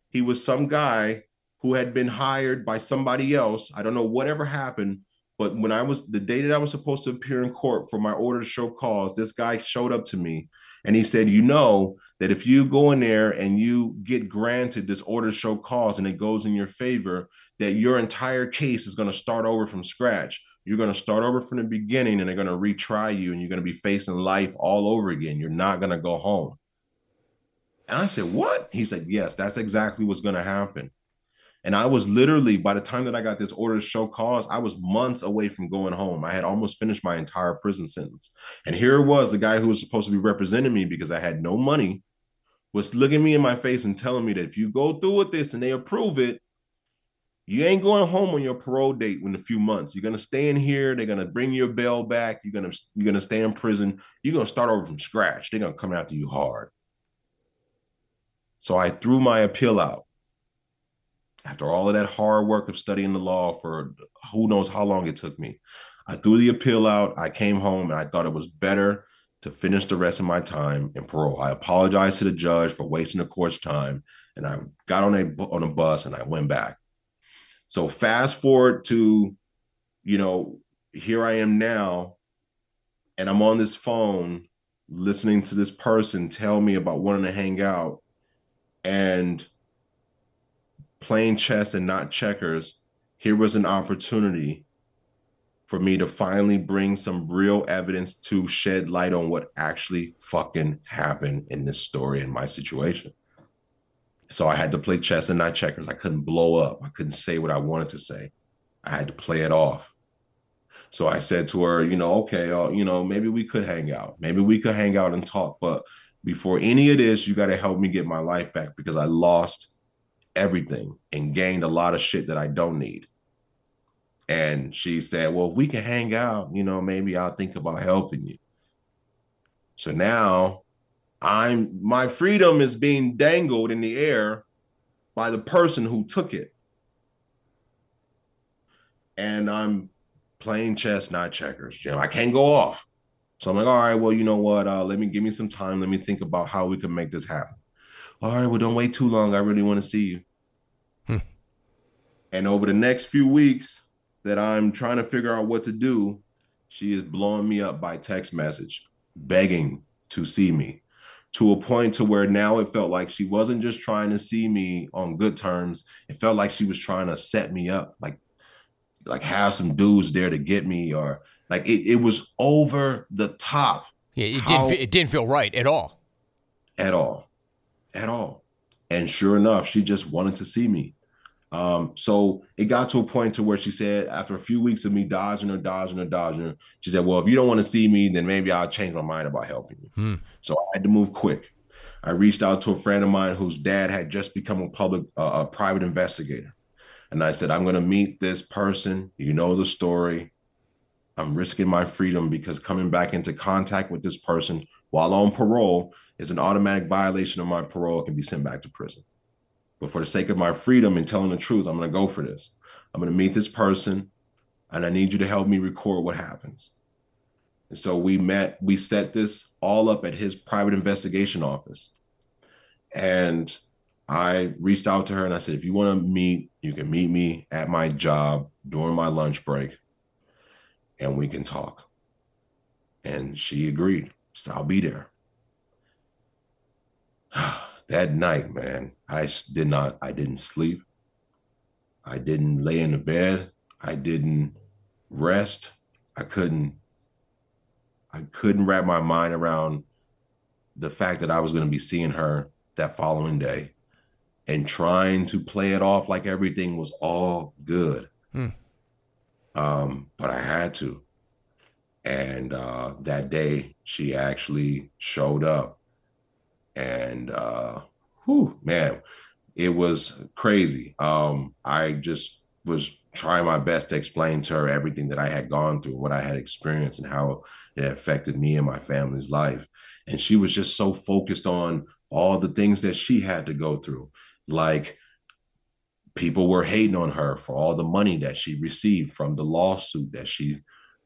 He was some guy who had been hired by somebody else. I don't know whatever happened, but when I was the day that I was supposed to appear in court for my order to show cause, this guy showed up to me and he said, "You know, that if you go in there and you get granted this order to show cause and it goes in your favor, that your entire case is going to start over from scratch. You're going to start over from the beginning and they're going to retry you and you're going to be facing life all over again. You're not going to go home. And I said, What? He said, Yes, that's exactly what's going to happen. And I was literally, by the time that I got this order to show cause, I was months away from going home. I had almost finished my entire prison sentence. And here it was the guy who was supposed to be representing me because I had no money was looking me in my face and telling me that if you go through with this and they approve it, you ain't going home on your parole date in a few months. You're gonna stay in here. They're gonna bring your bail back. You're gonna you're gonna stay in prison. You're gonna start over from scratch. They're gonna come after you hard. So I threw my appeal out. After all of that hard work of studying the law for who knows how long it took me, I threw the appeal out. I came home and I thought it was better to finish the rest of my time in parole. I apologized to the judge for wasting the court's time, and I got on a on a bus and I went back. So fast forward to, you know, here I am now, and I'm on this phone listening to this person tell me about wanting to hang out, and playing chess and not checkers. Here was an opportunity for me to finally bring some real evidence to shed light on what actually fucking happened in this story in my situation. So I had to play chess and not checkers. I couldn't blow up. I couldn't say what I wanted to say. I had to play it off. So I said to her, you know, okay, uh, you know, maybe we could hang out. Maybe we could hang out and talk. But before any of this, you got to help me get my life back because I lost everything and gained a lot of shit that I don't need. And she said, Well, if we can hang out, you know, maybe I'll think about helping you. So now I'm my freedom is being dangled in the air by the person who took it. And I'm playing chess, not checkers, Jim. I can't go off. So I'm like, all right, well, you know what? Uh, let me give me some time. Let me think about how we can make this happen. All right, well, don't wait too long. I really want to see you. Hmm. And over the next few weeks, that I'm trying to figure out what to do, she is blowing me up by text message, begging to see me to a point to where now it felt like she wasn't just trying to see me on good terms. It felt like she was trying to set me up, like like have some dudes there to get me or like it, it was over the top. Yeah, it didn't it didn't feel right at all. At all. At all. And sure enough, she just wanted to see me. Um, so it got to a point to where she said, after a few weeks of me dodging her, dodging her, dodging her, she said, "Well, if you don't want to see me, then maybe I'll change my mind about helping you." Hmm. So I had to move quick. I reached out to a friend of mine whose dad had just become a public, uh, a private investigator. And I said, I'm going to meet this person. You know the story. I'm risking my freedom because coming back into contact with this person while on parole is an automatic violation of my parole. can be sent back to prison. But for the sake of my freedom and telling the truth, I'm going to go for this. I'm going to meet this person and I need you to help me record what happens. And so we met, we set this all up at his private investigation office. And I reached out to her and I said, if you want to meet, you can meet me at my job during my lunch break and we can talk. And she agreed. So I'll be there. that night, man, I did not, I didn't sleep. I didn't lay in the bed. I didn't rest. I couldn't I couldn't wrap my mind around the fact that I was going to be seeing her that following day and trying to play it off like everything was all good. Hmm. Um, but I had to. And uh, that day, she actually showed up. And uh, whew, man, it was crazy. Um, I just was trying my best to explain to her everything that I had gone through, what I had experienced, and how it affected me and my family's life. And she was just so focused on all the things that she had to go through. Like people were hating on her for all the money that she received from the lawsuit that she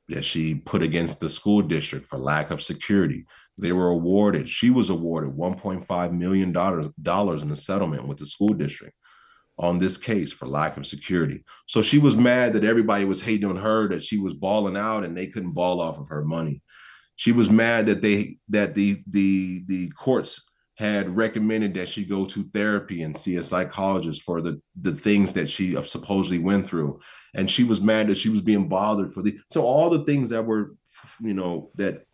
that she put against the school district for lack of security. They were awarded, she was awarded $1.5 million in a settlement with the school district on this case for lack of security. So she was mad that everybody was hating on her, that she was balling out and they couldn't ball off of her money. She was mad that they that the the the courts had recommended that she go to therapy and see a psychologist for the the things that she supposedly went through and she was mad that she was being bothered for the so all the things that were you know that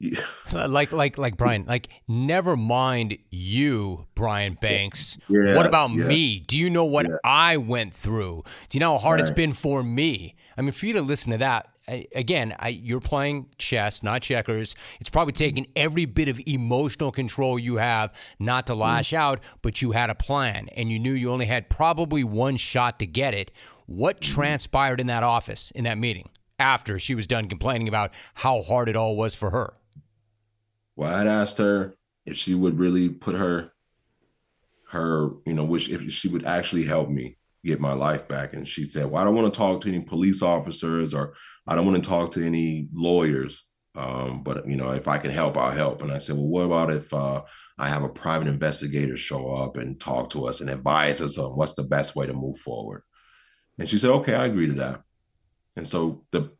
like like like Brian, like never mind you, Brian Banks. Yes, what about yes. me? Do you know what I went through? Do you know how hard right. it's been for me? I mean, for you to listen to that, I, again, I, you're playing chess, not checkers. It's probably taking every bit of emotional control you have not to mm. lash mm. out, but you had a plan and you knew you only had probably one shot to get it. What mm. transpired in that office, in that meeting, after she was done complaining about how hard it all was for her? Well, I'd asked her if she would really put her, her, you know, which if she would actually help me get my life back. And she said, Well, I don't want to talk to any police officers or I don't want to talk to any lawyers. Um, but you know, if I can help, I'll help. And I said, Well, what about if uh, I have a private investigator show up and talk to us and advise us on what's the best way to move forward? And she said, Okay, I agree to that. And so the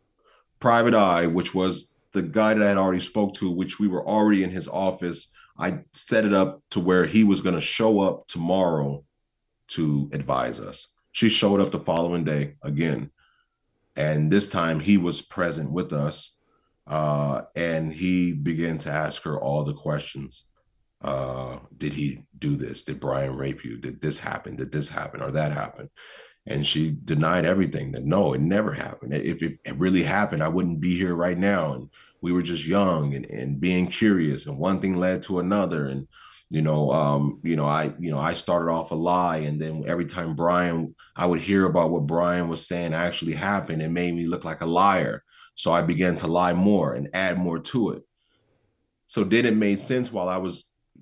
private eye, which was the guy that I had already spoke to, which we were already in his office, I set it up to where he was going to show up tomorrow to advise us. She showed up the following day again. And this time he was present with us. Uh, and he began to ask her all the questions. Uh, did he do this? Did Brian rape you? Did this happen? Did this happen or that happen? and she denied everything that no it never happened if it really happened i wouldn't be here right now and we were just young and, and being curious and one thing led to another. And you know um you know i you know i started off a lie and then every time brian i would hear about what brian was saying actually happened it made me look like a liar. So i began to lie more and add more to it. So then it made sense while i was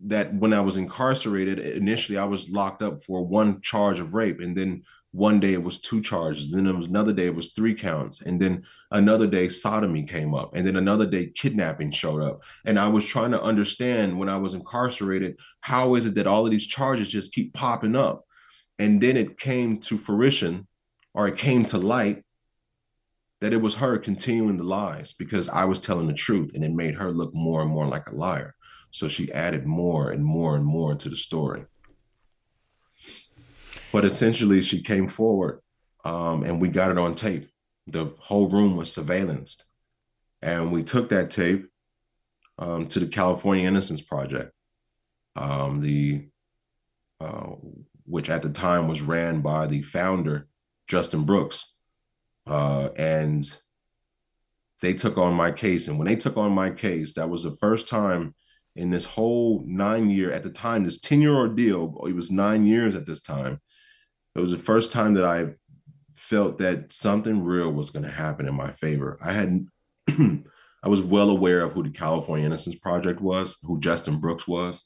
that when i was incarcerated initially i was locked up for one charge of rape and then one day it was two charges then it was another day it was three counts and then another day sodomy came up and then another day kidnapping showed up. And i was trying to understand when i was incarcerated how is it that all of these charges just keep popping up? And then it came to fruition or it came to light that it was her continuing the lies because i was telling the truth and it made her look more and more like a liar. So she added more and more and more to the story but essentially, she came forward um, and we got it on tape. The whole room was surveillanced. And we took that tape um, to the California Innocence Project, um, the uh, which at the time was ran by the founder, Justin Brooks. Uh, and they took on my case. And when they took on my case, that was the first time in this whole nine year at the time, this 10 year ordeal, it was nine years at this time. It was the first time that I felt that something real was going to happen in my favor. I had, I was well aware of who the California Innocence Project was, who Justin Brooks was,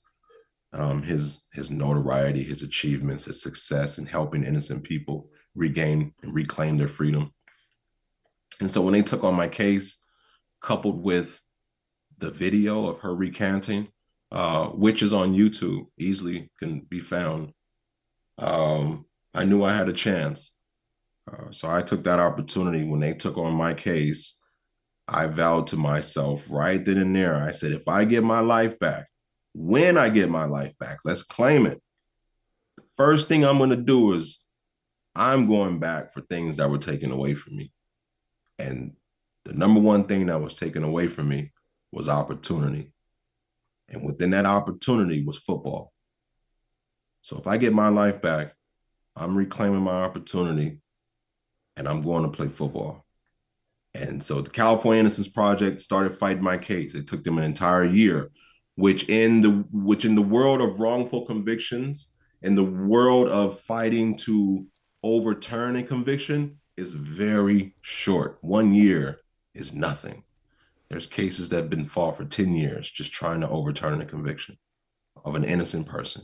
um, his his notoriety, his achievements, his success in helping innocent people regain and reclaim their freedom. And so when they took on my case, coupled with the video of her recanting, uh, which is on YouTube, easily can be found. Um, I knew I had a chance. Uh, so I took that opportunity when they took on my case. I vowed to myself right then and there. I said, if I get my life back, when I get my life back, let's claim it. The first thing I'm going to do is I'm going back for things that were taken away from me. And the number one thing that was taken away from me was opportunity. And within that opportunity was football. So if I get my life back, I'm reclaiming my opportunity and I'm going to play football. And so the California Innocence Project started fighting my case. It took them an entire year, which in the which in the world of wrongful convictions, in the world of fighting to overturn a conviction, is very short. One year is nothing. There's cases that have been fought for 10 years just trying to overturn a conviction of an innocent person.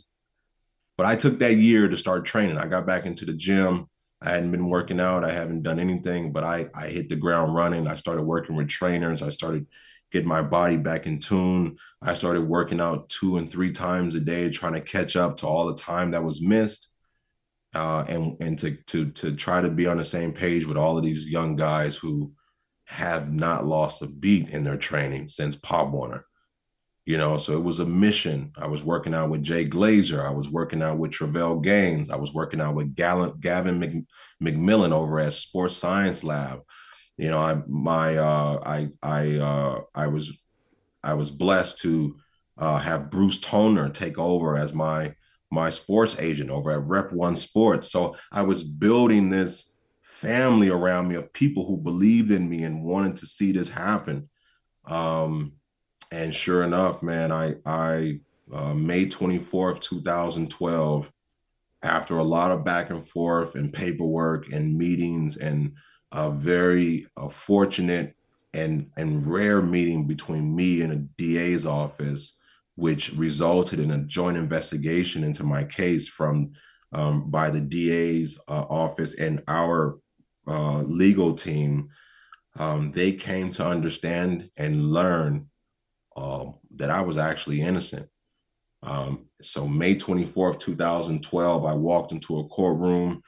But I took that year to start training. I got back into the gym. I hadn't been working out. I haven't done anything, but I, I hit the ground running. I started working with trainers. I started getting my body back in tune. I started working out two and three times a day, trying to catch up to all the time that was missed. Uh, and and to to to try to be on the same page with all of these young guys who have not lost a beat in their training since Pop Warner. You know, so it was a mission. I was working out with Jay Glazer. I was working out with Travelle Gaines. I was working out with Gavin Mc, McMillan over at Sports Science Lab. You know, I my uh, I I uh, I was I was blessed to uh, have Bruce Tollner take over as my my sports agent over at Rep One Sports. So I was building this family around me of people who believed in me and wanted to see this happen. Um, and sure enough, man, I I uh, May 24th, 2012, after a lot of back and forth and paperwork and meetings and a very uh, fortunate and and rare meeting between me and a DA's office, which resulted in a joint investigation into my case from um, by the DA's uh, office and our uh, legal team, um, they came to understand and learn um, that I was actually innocent. Um, so, May 24th, 2012, I walked into a courtroom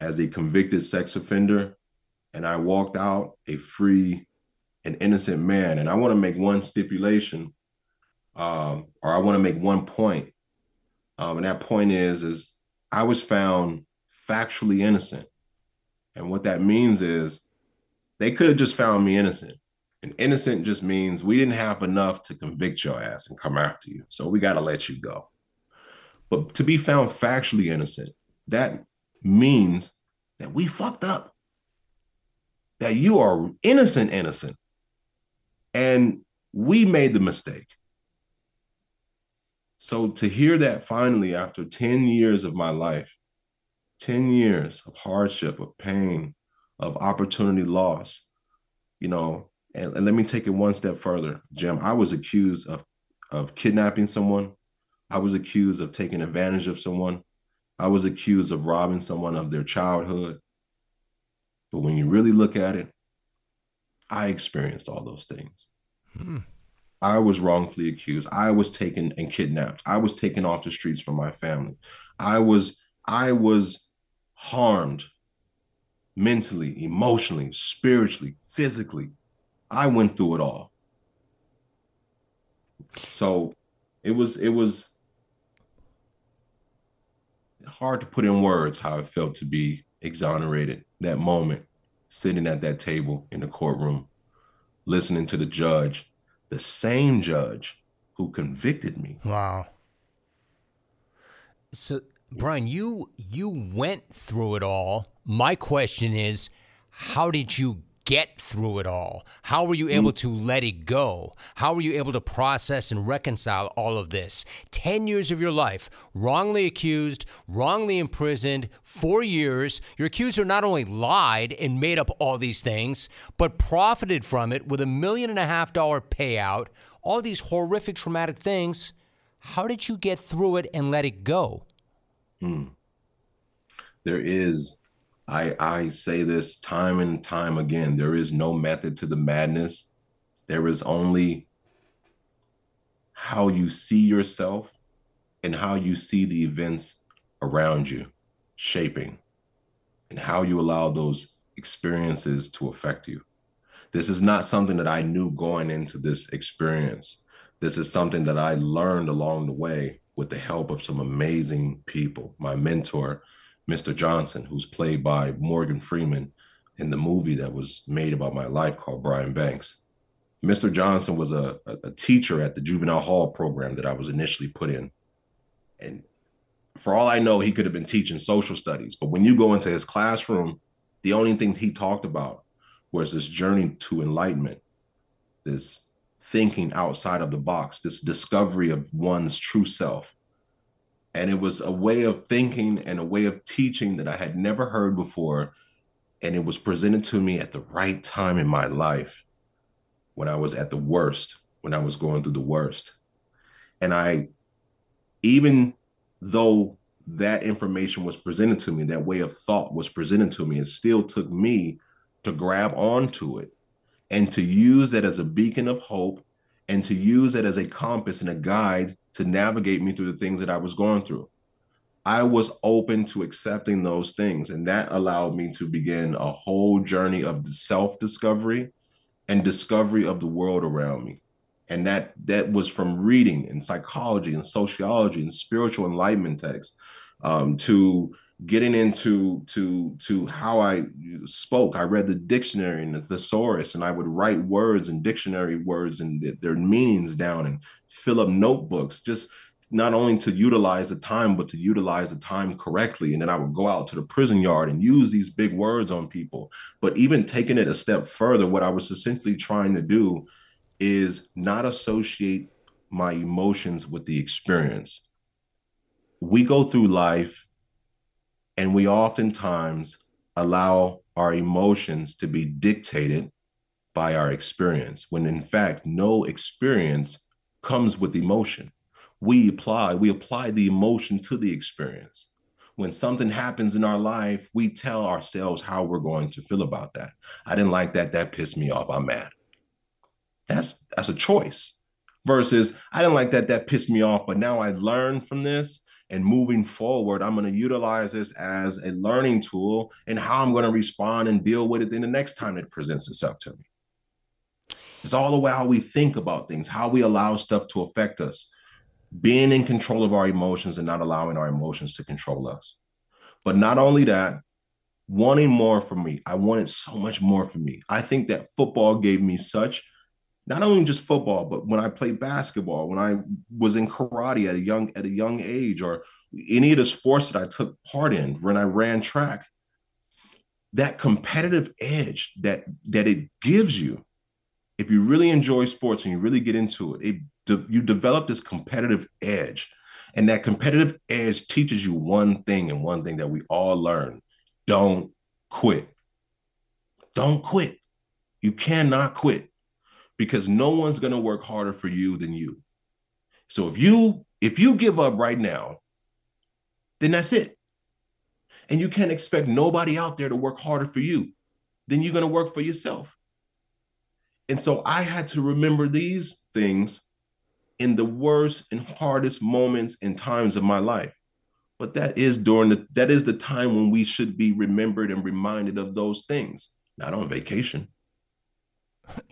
as a convicted sex offender, and I walked out a free and innocent man. And I want to make one stipulation, um, or I want to make one point. Um, and that point is, is I was found factually innocent. And what that means is they could have just found me innocent. And innocent just means we didn't have enough to convict your ass and come after you. So we got to let you go. But to be found factually innocent, that means that we fucked up. That you are innocent, innocent. And we made the mistake. So to hear that finally after 10 years of my life, 10 years of hardship, of pain, of opportunity loss, you know, and, and, let me take it one step further, Jim. I was accused of of kidnapping someone. I was accused of taking advantage of someone. I was accused of robbing someone of their childhood. But when you really look at it, I experienced all those things. Hmm. I was wrongfully accused. I was taken and kidnapped. I was taken off the streets from my family. I was I was harmed mentally, emotionally, spiritually, physically. I went through it all. So it was it was hard to put in words how it felt to be exonerated that moment sitting at that table in the courtroom listening to the judge the same judge who convicted me wow so Brian, you you went through it all. My question is, how did you get through it all? How were you able to let it go? How were you able to process and reconcile all of this? 10 years of your life, wrongly accused, wrongly imprisoned, four years. Your accuser not only lied and made up all these things, but profited from it with a million and a half dollar payout, all these horrific, traumatic things. How did you get through it and let it go? Hmm. There is I I say this time and time again. There is no method to the madness. There is only how you see yourself and how you see the events around you shaping and how you allow those experiences to affect you. This is not something that I knew going into this experience. This is something that I learned along the way with the help of some amazing people. My mentor, Mr. Johnson, who's played by Morgan Freeman in the movie that was made about my life called Brian Banks. Mr. Johnson was a, a, teacher at the juvenile hall program that I was initially put in. And for all I know, he could have been teaching social studies. But when you go into his classroom, the only thing he talked about was this journey to enlightenment, this thinking outside of the box, this discovery of one's true self. And it was a way of thinking and a way of teaching that I had never heard before. And it was presented to me at the right time in my life when I was at the worst, when I was going through the worst. And I, even though that information was presented to me, that way of thought was presented to me, it still took me to grab onto it and to use that as a beacon of hope and to use it as a compass and a guide to navigate me through the things that I was going through. I was open to accepting those things, and that allowed me to begin a whole journey of self discovery and discovery of the world around me. And that that was from reading and psychology and sociology and spiritual enlightenment texts um, to getting into to to how I spoke. I read the dictionary and the thesaurus, and I would write words and dictionary words and their meanings down and fill up notebooks. Just not only to utilize the time, but to utilize the time correctly. And then I would go out to the prison yard and use these big words on people. But even taking it a step further, what I was essentially trying to do is not associate my emotions with the experience. We go through life and we oftentimes allow our emotions to be dictated by our experience, when in fact, no experience comes with emotion. We apply, we apply the emotion to the experience. When something happens in our life, we tell ourselves how we're going to feel about that. I didn't like that. That pissed me off. I'm mad. That's that's a choice. Versus I didn't like that. That pissed me off. But now I learned from this and moving forward, I'm going to utilize this as a learning tool and how I'm going to respond and deal with it in the next time it presents itself to me. It's all about how we think about things, how we allow stuff to affect us, being in control of our emotions and not allowing our emotions to control us. But not only that, wanting more from me. I wanted so much more from me. I think that football gave me such not only just football, but when I played basketball, when I was in karate at a young at a young age, or any of the sports that I took part in, when I ran track, that competitive edge that that it gives you, if you really enjoy sports and you really get into it, it de- you develop this competitive edge, and that competitive edge teaches you one thing and one thing that we all learn: don't quit. Don't quit. You cannot quit because no one's going to work harder for you than you. So if you if you give up right now, then that's it. And you can't expect nobody out there to work harder for you. Then you're going to work for yourself. And so I had to remember these things in the worst and hardest moments and times of my life. But that is during the that is the time when we should be remembered and reminded of those things, not on vacation.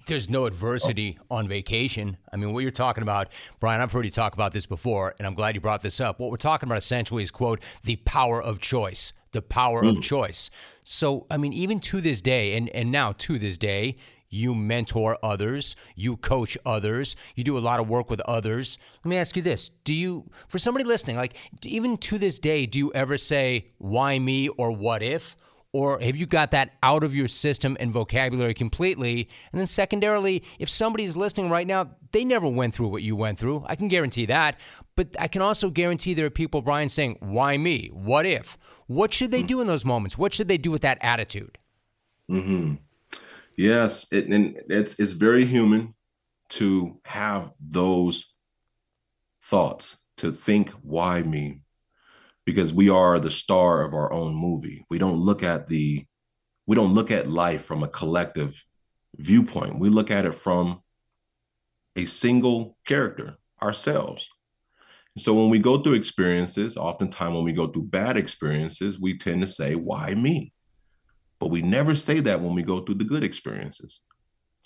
There's no adversity oh. on vacation. I mean, what you're talking about, Brian, I've heard you talk about this before, and I'm glad you brought this up. What we're talking about essentially is, quote, the power of choice, the power mm. of choice. So, I mean, even to this day, and, and now to this day, you mentor others, you coach others, you do a lot of work with others. Let me ask you this Do you, for somebody listening, like even to this day, do you ever say, why me or what if? Or have you got that out of your system and vocabulary completely? And then, secondarily, if somebody's listening right now, they never went through what you went through. I can guarantee that. But I can also guarantee there are people, Brian, saying, Why me? What if? What should they do in those moments? What should they do with that attitude? Mm-hmm. Yes, it, and it's it's very human to have those thoughts, to think, why me? Because we are the star of our own movie. We don't look at the we don't look at life from a collective viewpoint. We look at it from a single character, ourselves. So when we go through experiences, oftentimes when we go through bad experiences, we tend to say, why me? But we never say that when we go through the good experiences.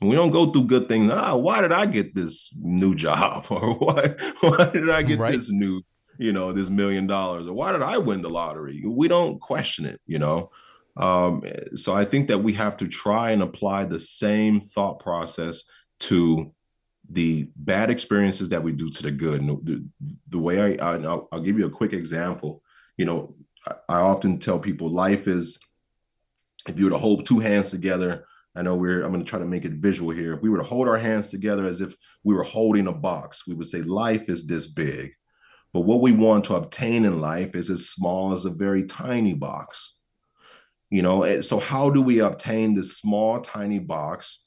we don't go through good things. Ah, why did I get this new job? Or why, why did I get right. this new, you know, this million dollars? Or why did I win the lottery? We don't question it, you know. Um, so I think that we have to try and apply the same thought process to the bad experiences that we do to the good. And the, the way I, I will I'll give you a quick example. You know, I, I often tell people life is if you were to hold two hands together, I know we're, I'm going to try to make it visual here. If we were to hold our hands together as if we were holding a box, we would say life is this big. But what we want to obtain in life is as small as a very tiny box. You know, eh, so how do we obtain this small, tiny box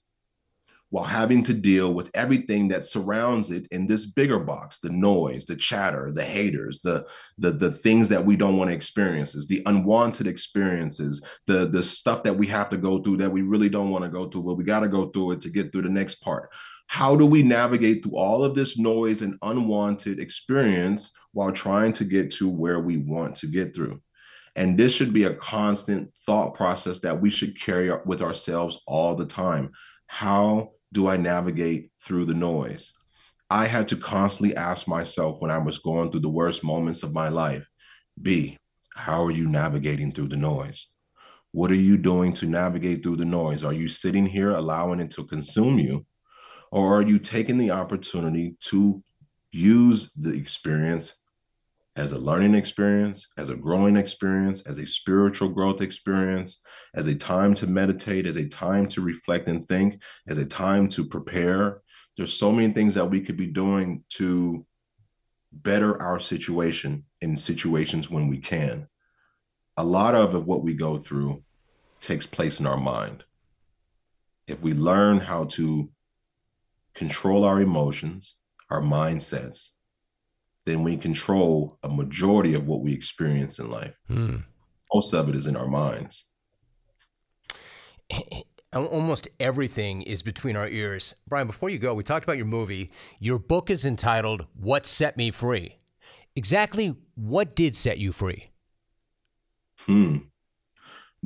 while having to deal with everything that surrounds it in this bigger box the noise the chatter the haters the the, the things that we don't want to experience the unwanted experiences the the stuff that we have to go through that we really don't want to go through but we got to go through it to get through the next part how do we navigate through all of this noise and unwanted experience while trying to get to where we want to get through and this should be a constant thought process that we should carry with ourselves all the time how do I navigate through the noise? I had to constantly ask myself when I was going through the worst moments of my life B, how are you navigating through the noise? What are you doing to navigate through the noise? Are you sitting here allowing it to consume you? Or are you taking the opportunity to use the experience as a learning experience, as a growing experience, as a spiritual growth experience, as a time to meditate, as a time to reflect and think, as a time to prepare. There's so many things that we could be doing to better our situation in situations when we can. A lot of what we go through takes place in our mind. If we learn how to control our emotions, our mindsets, then we control a majority of what we experience in life. Hmm. Most of it is in our minds. Almost everything is between our ears. Brian, before you go, we talked about your movie. Your book is entitled What Set Me Free. Exactly what did set you free? Hmm.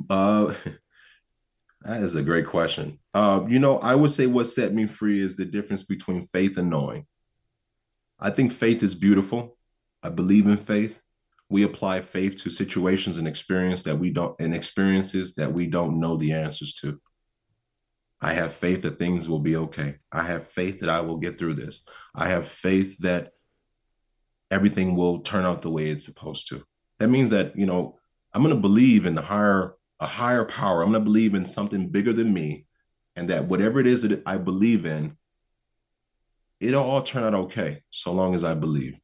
Uh, that is a great question. Uh, you know, I would say what set me free is the difference between faith and knowing. I think faith is beautiful. I believe in faith. We apply faith to situations and experience that we don't and experiences that we don't know the answers to. I have faith that things will be okay. I have faith that I will get through this. I have faith that everything will turn out the way it's supposed to. That means that, you know, I'm going to believe in the higher a higher power. I'm going to believe in something bigger than me and that whatever it is that I believe in, it'll all turn out okay so long as I believe.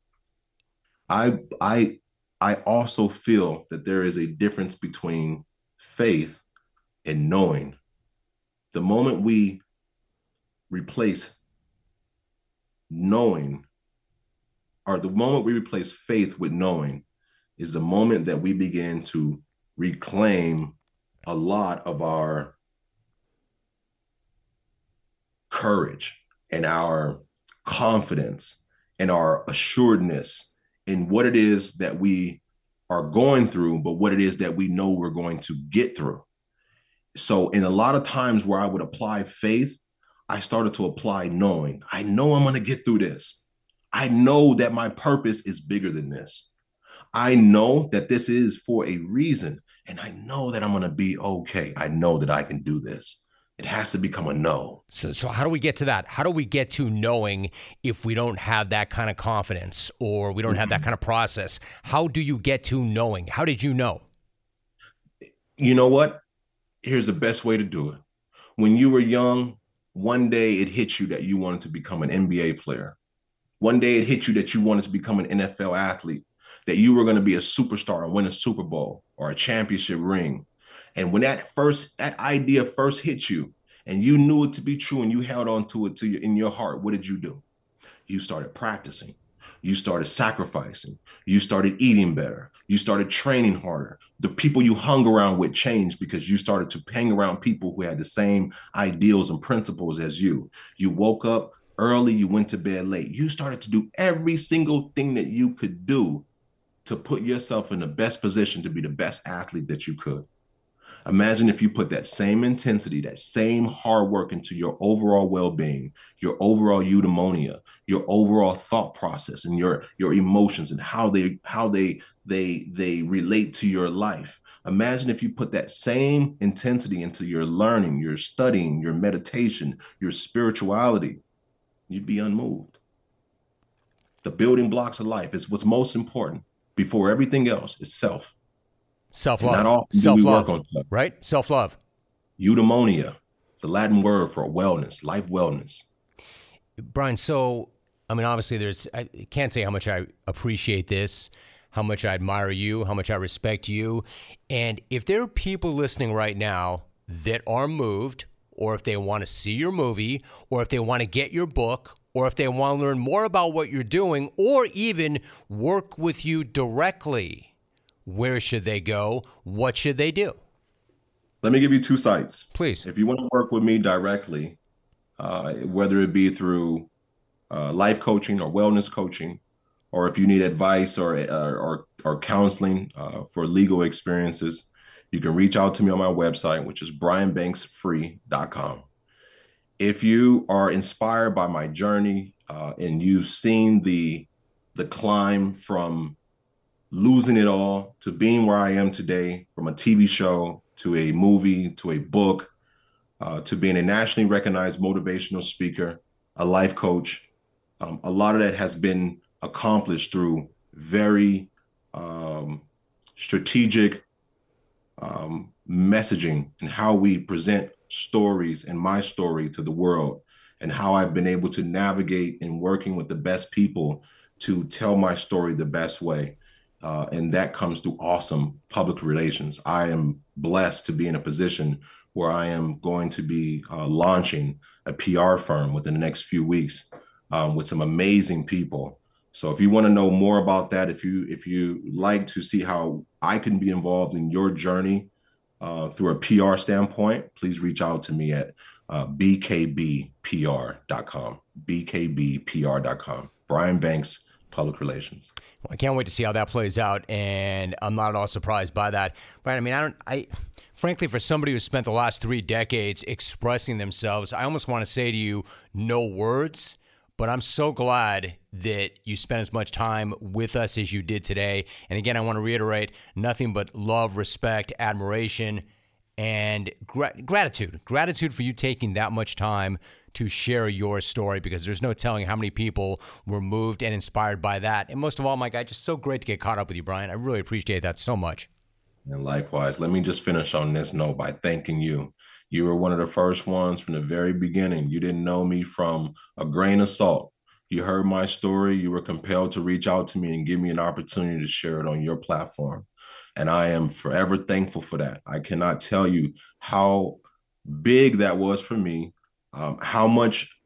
I I I also feel that there is a difference between faith and knowing. The moment we replace knowing, or the moment we replace faith with knowing, is the moment that we begin to reclaim a lot of our courage and our confidence and our assuredness in what it is that we are going through, but what it is that we know we're going to get through. So, in a lot of times where I would apply faith, I started to apply knowing. I know I'm going to get through this. I know that my purpose is bigger than this. I know that this is for a reason, and I know that I'm going to be okay. I know that I can do this it has to become a no. So, so how do we get to that? How do we get to knowing if we don't have that kind of confidence or we don't mm-hmm. have that mm-hmm. kind of process? How do you get to knowing? How did you know? you know what? Here's the best way to do it. When you were young, one day it hit you that you wanted to become an NBA player. One day it hit you that you wanted to become an NFL athlete, that you were going to be a superstar and win a Super Bowl or a championship ring. And when that first that idea first hit you and you knew it to be true and you held on to it to your, in your heart, what did you do? You started practicing you started sacrificing. You started eating better. You started training harder. The people you hung around with changed because you started to hang around people who had the same ideals and principles as you. You woke up early, you went to bed late. You started to do every single thing that you could do to put yourself in the best position to be the best athlete that you could. Imagine if you put that same intensity, that same hard work into your overall well-being, your overall eudaimonia, your overall thought process, and your your emotions and how they how they they they relate to your life. Imagine if you put that same intensity into your learning, your studying, your meditation, your spirituality, you'd be unmoved. The building blocks of life is what's most important before everything else is self. Self love. Not all Self love. Right? Self love. Eudaimonia. It's a Latin word for wellness, life wellness. Brian, so, I mean, obviously, there's, I can't say how much I appreciate this, how much I admire you, how much I respect you. And if there are people listening right now that are moved, or if they want to see your movie, or if they want to get your book, or if they want to learn more about what you're doing, or even work with you directly, where should they go? What should they do? Let me give you two sites. Please. If you want to work with me directly, uh, whether it be through uh, life coaching or wellness coaching, or if you need advice or uh, or, or counseling uh, for legal experiences, you can reach out to me on my website, which is brianbanksfree.com. If you are inspired by my journey uh, and you've seen the the climb from losing it all to being where I am today, from a TV show to a movie to a book uh, to being a nationally recognized motivational speaker, a life coach. Um, a lot of that has been accomplished through very um, strategic um, messaging and how we present stories and my story to the world and how I've been able to navigate in working with the best people to tell my story the best way. Uh, and that comes through awesome public relations. I am blessed to be in a position where I am going to be uh, launching a PR firm within the next few weeks um, with some amazing people. So if you want to know more about that, if you if you like to see how I can be involved in your journey uh, through a PR standpoint, please reach out to me at uh, bkbpr.com. bkbpr.com. Brian Banks public relations. Well, I can't wait to see how that plays out, and I'm not at all surprised by that. But I mean, I don't. I frankly, for somebody who spent the last three decades expressing themselves, I almost want to say to you, no words. But I'm so glad that you spent as much time with us as you did today. And again, I want to reiterate nothing but love, respect, admiration, and gra- gratitude. Gratitude for you taking that much time to share your story because there's no telling how many people were moved and inspired by that. And most of all, my guy, just so great to get caught up with you, Brian. I really appreciate that so much. And likewise, let me just finish on this note by thanking you. You were one of the first ones from the very beginning. You didn't know me from a grain of salt. You heard my story. You were compelled to reach out to me and give me an opportunity to share it on your platform. And I am forever thankful for that. I cannot tell you how big that was for me um, how much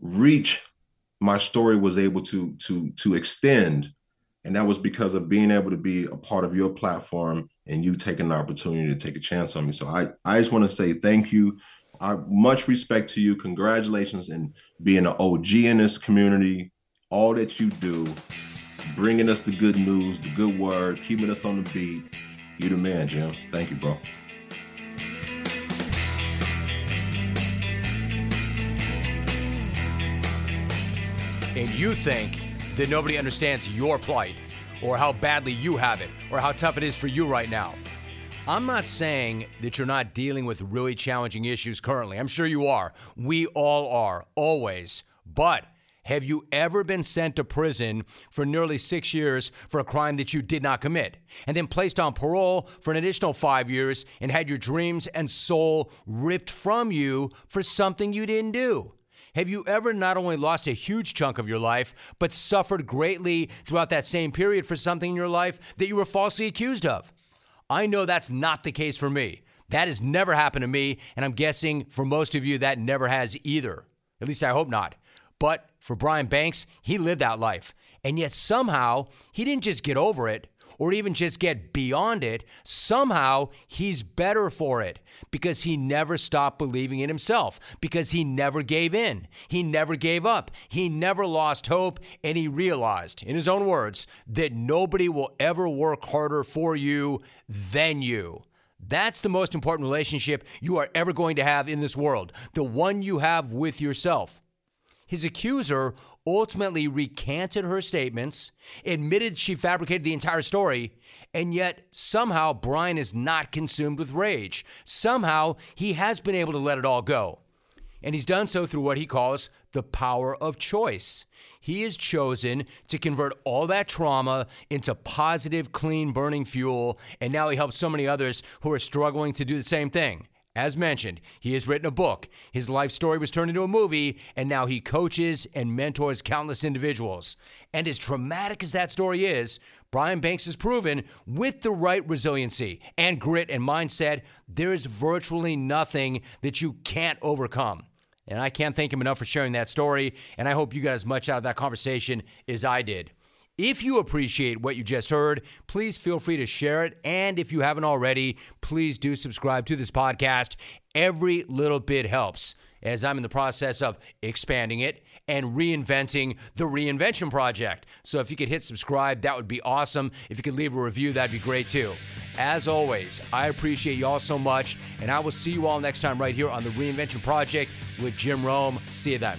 reach my story was able to to to extend and that was because of being able to be a part of your platform and you taking the opportunity to take a chance on me. So i i just want to say thank you. I much respect to you. Congratulations and being an og in this community. All that you do bringing us the good news the good word keeping us on the beat. You the man jim. Thank you bro. And you think that nobody understands your plight or how badly you have it or how tough it is for you right now. I'm not saying that you're not dealing with really challenging issues currently. I'm sure you are. We all are, always. But Have you ever been sent to prison for nearly six years for a crime that you did not commit, and then placed on parole for an additional five years and had your dreams and soul ripped from you for something you didn't do? Have you ever not only lost a huge chunk of your life, but suffered greatly throughout that same period for something in your life that you were falsely accused of? I know that's not the case for me. That has never happened to me, and I'm guessing for most of you that never has either. At least I hope not. But for Brian Banks, he lived that life. And yet somehow he didn't just get over it or even just get beyond it. Somehow he's better for it because he never stopped believing in himself, because he never gave in. He never gave up. He never lost hope. And he realized, in his own words, that nobody will ever work harder for you than you. That's the most important relationship you are ever going to have in this world, the one you have with yourself. His accuser ultimately recanted her statements, admitted she fabricated the entire story, and yet somehow Brian is not consumed with rage. Somehow he has been able to let it all go. And he's done so through what he calls the power of choice. He has chosen to convert all that trauma into positive, clean, burning fuel, and now he helps so many others who are struggling to do the same thing. As mentioned, he has written a book. His life story was turned into a movie, and now he coaches and mentors countless individuals. And as traumatic as that story is, Brian Banks has proven with the right resiliency and grit and mindset, there is virtually nothing that you can't overcome. And I can't thank him enough for sharing that story, and I hope you got as much out of that conversation as I did. If you appreciate what you just heard, please feel free to share it. And if you haven't already, please do subscribe to this podcast. Every little bit helps as I'm in the process of expanding it and reinventing the Reinvention Project. So if you could hit subscribe, that would be awesome. If you could leave a review, that'd be great too. As always, I appreciate you all so much, and I will see you all next time right here on the Reinvention Project with Jim Rome. See you then.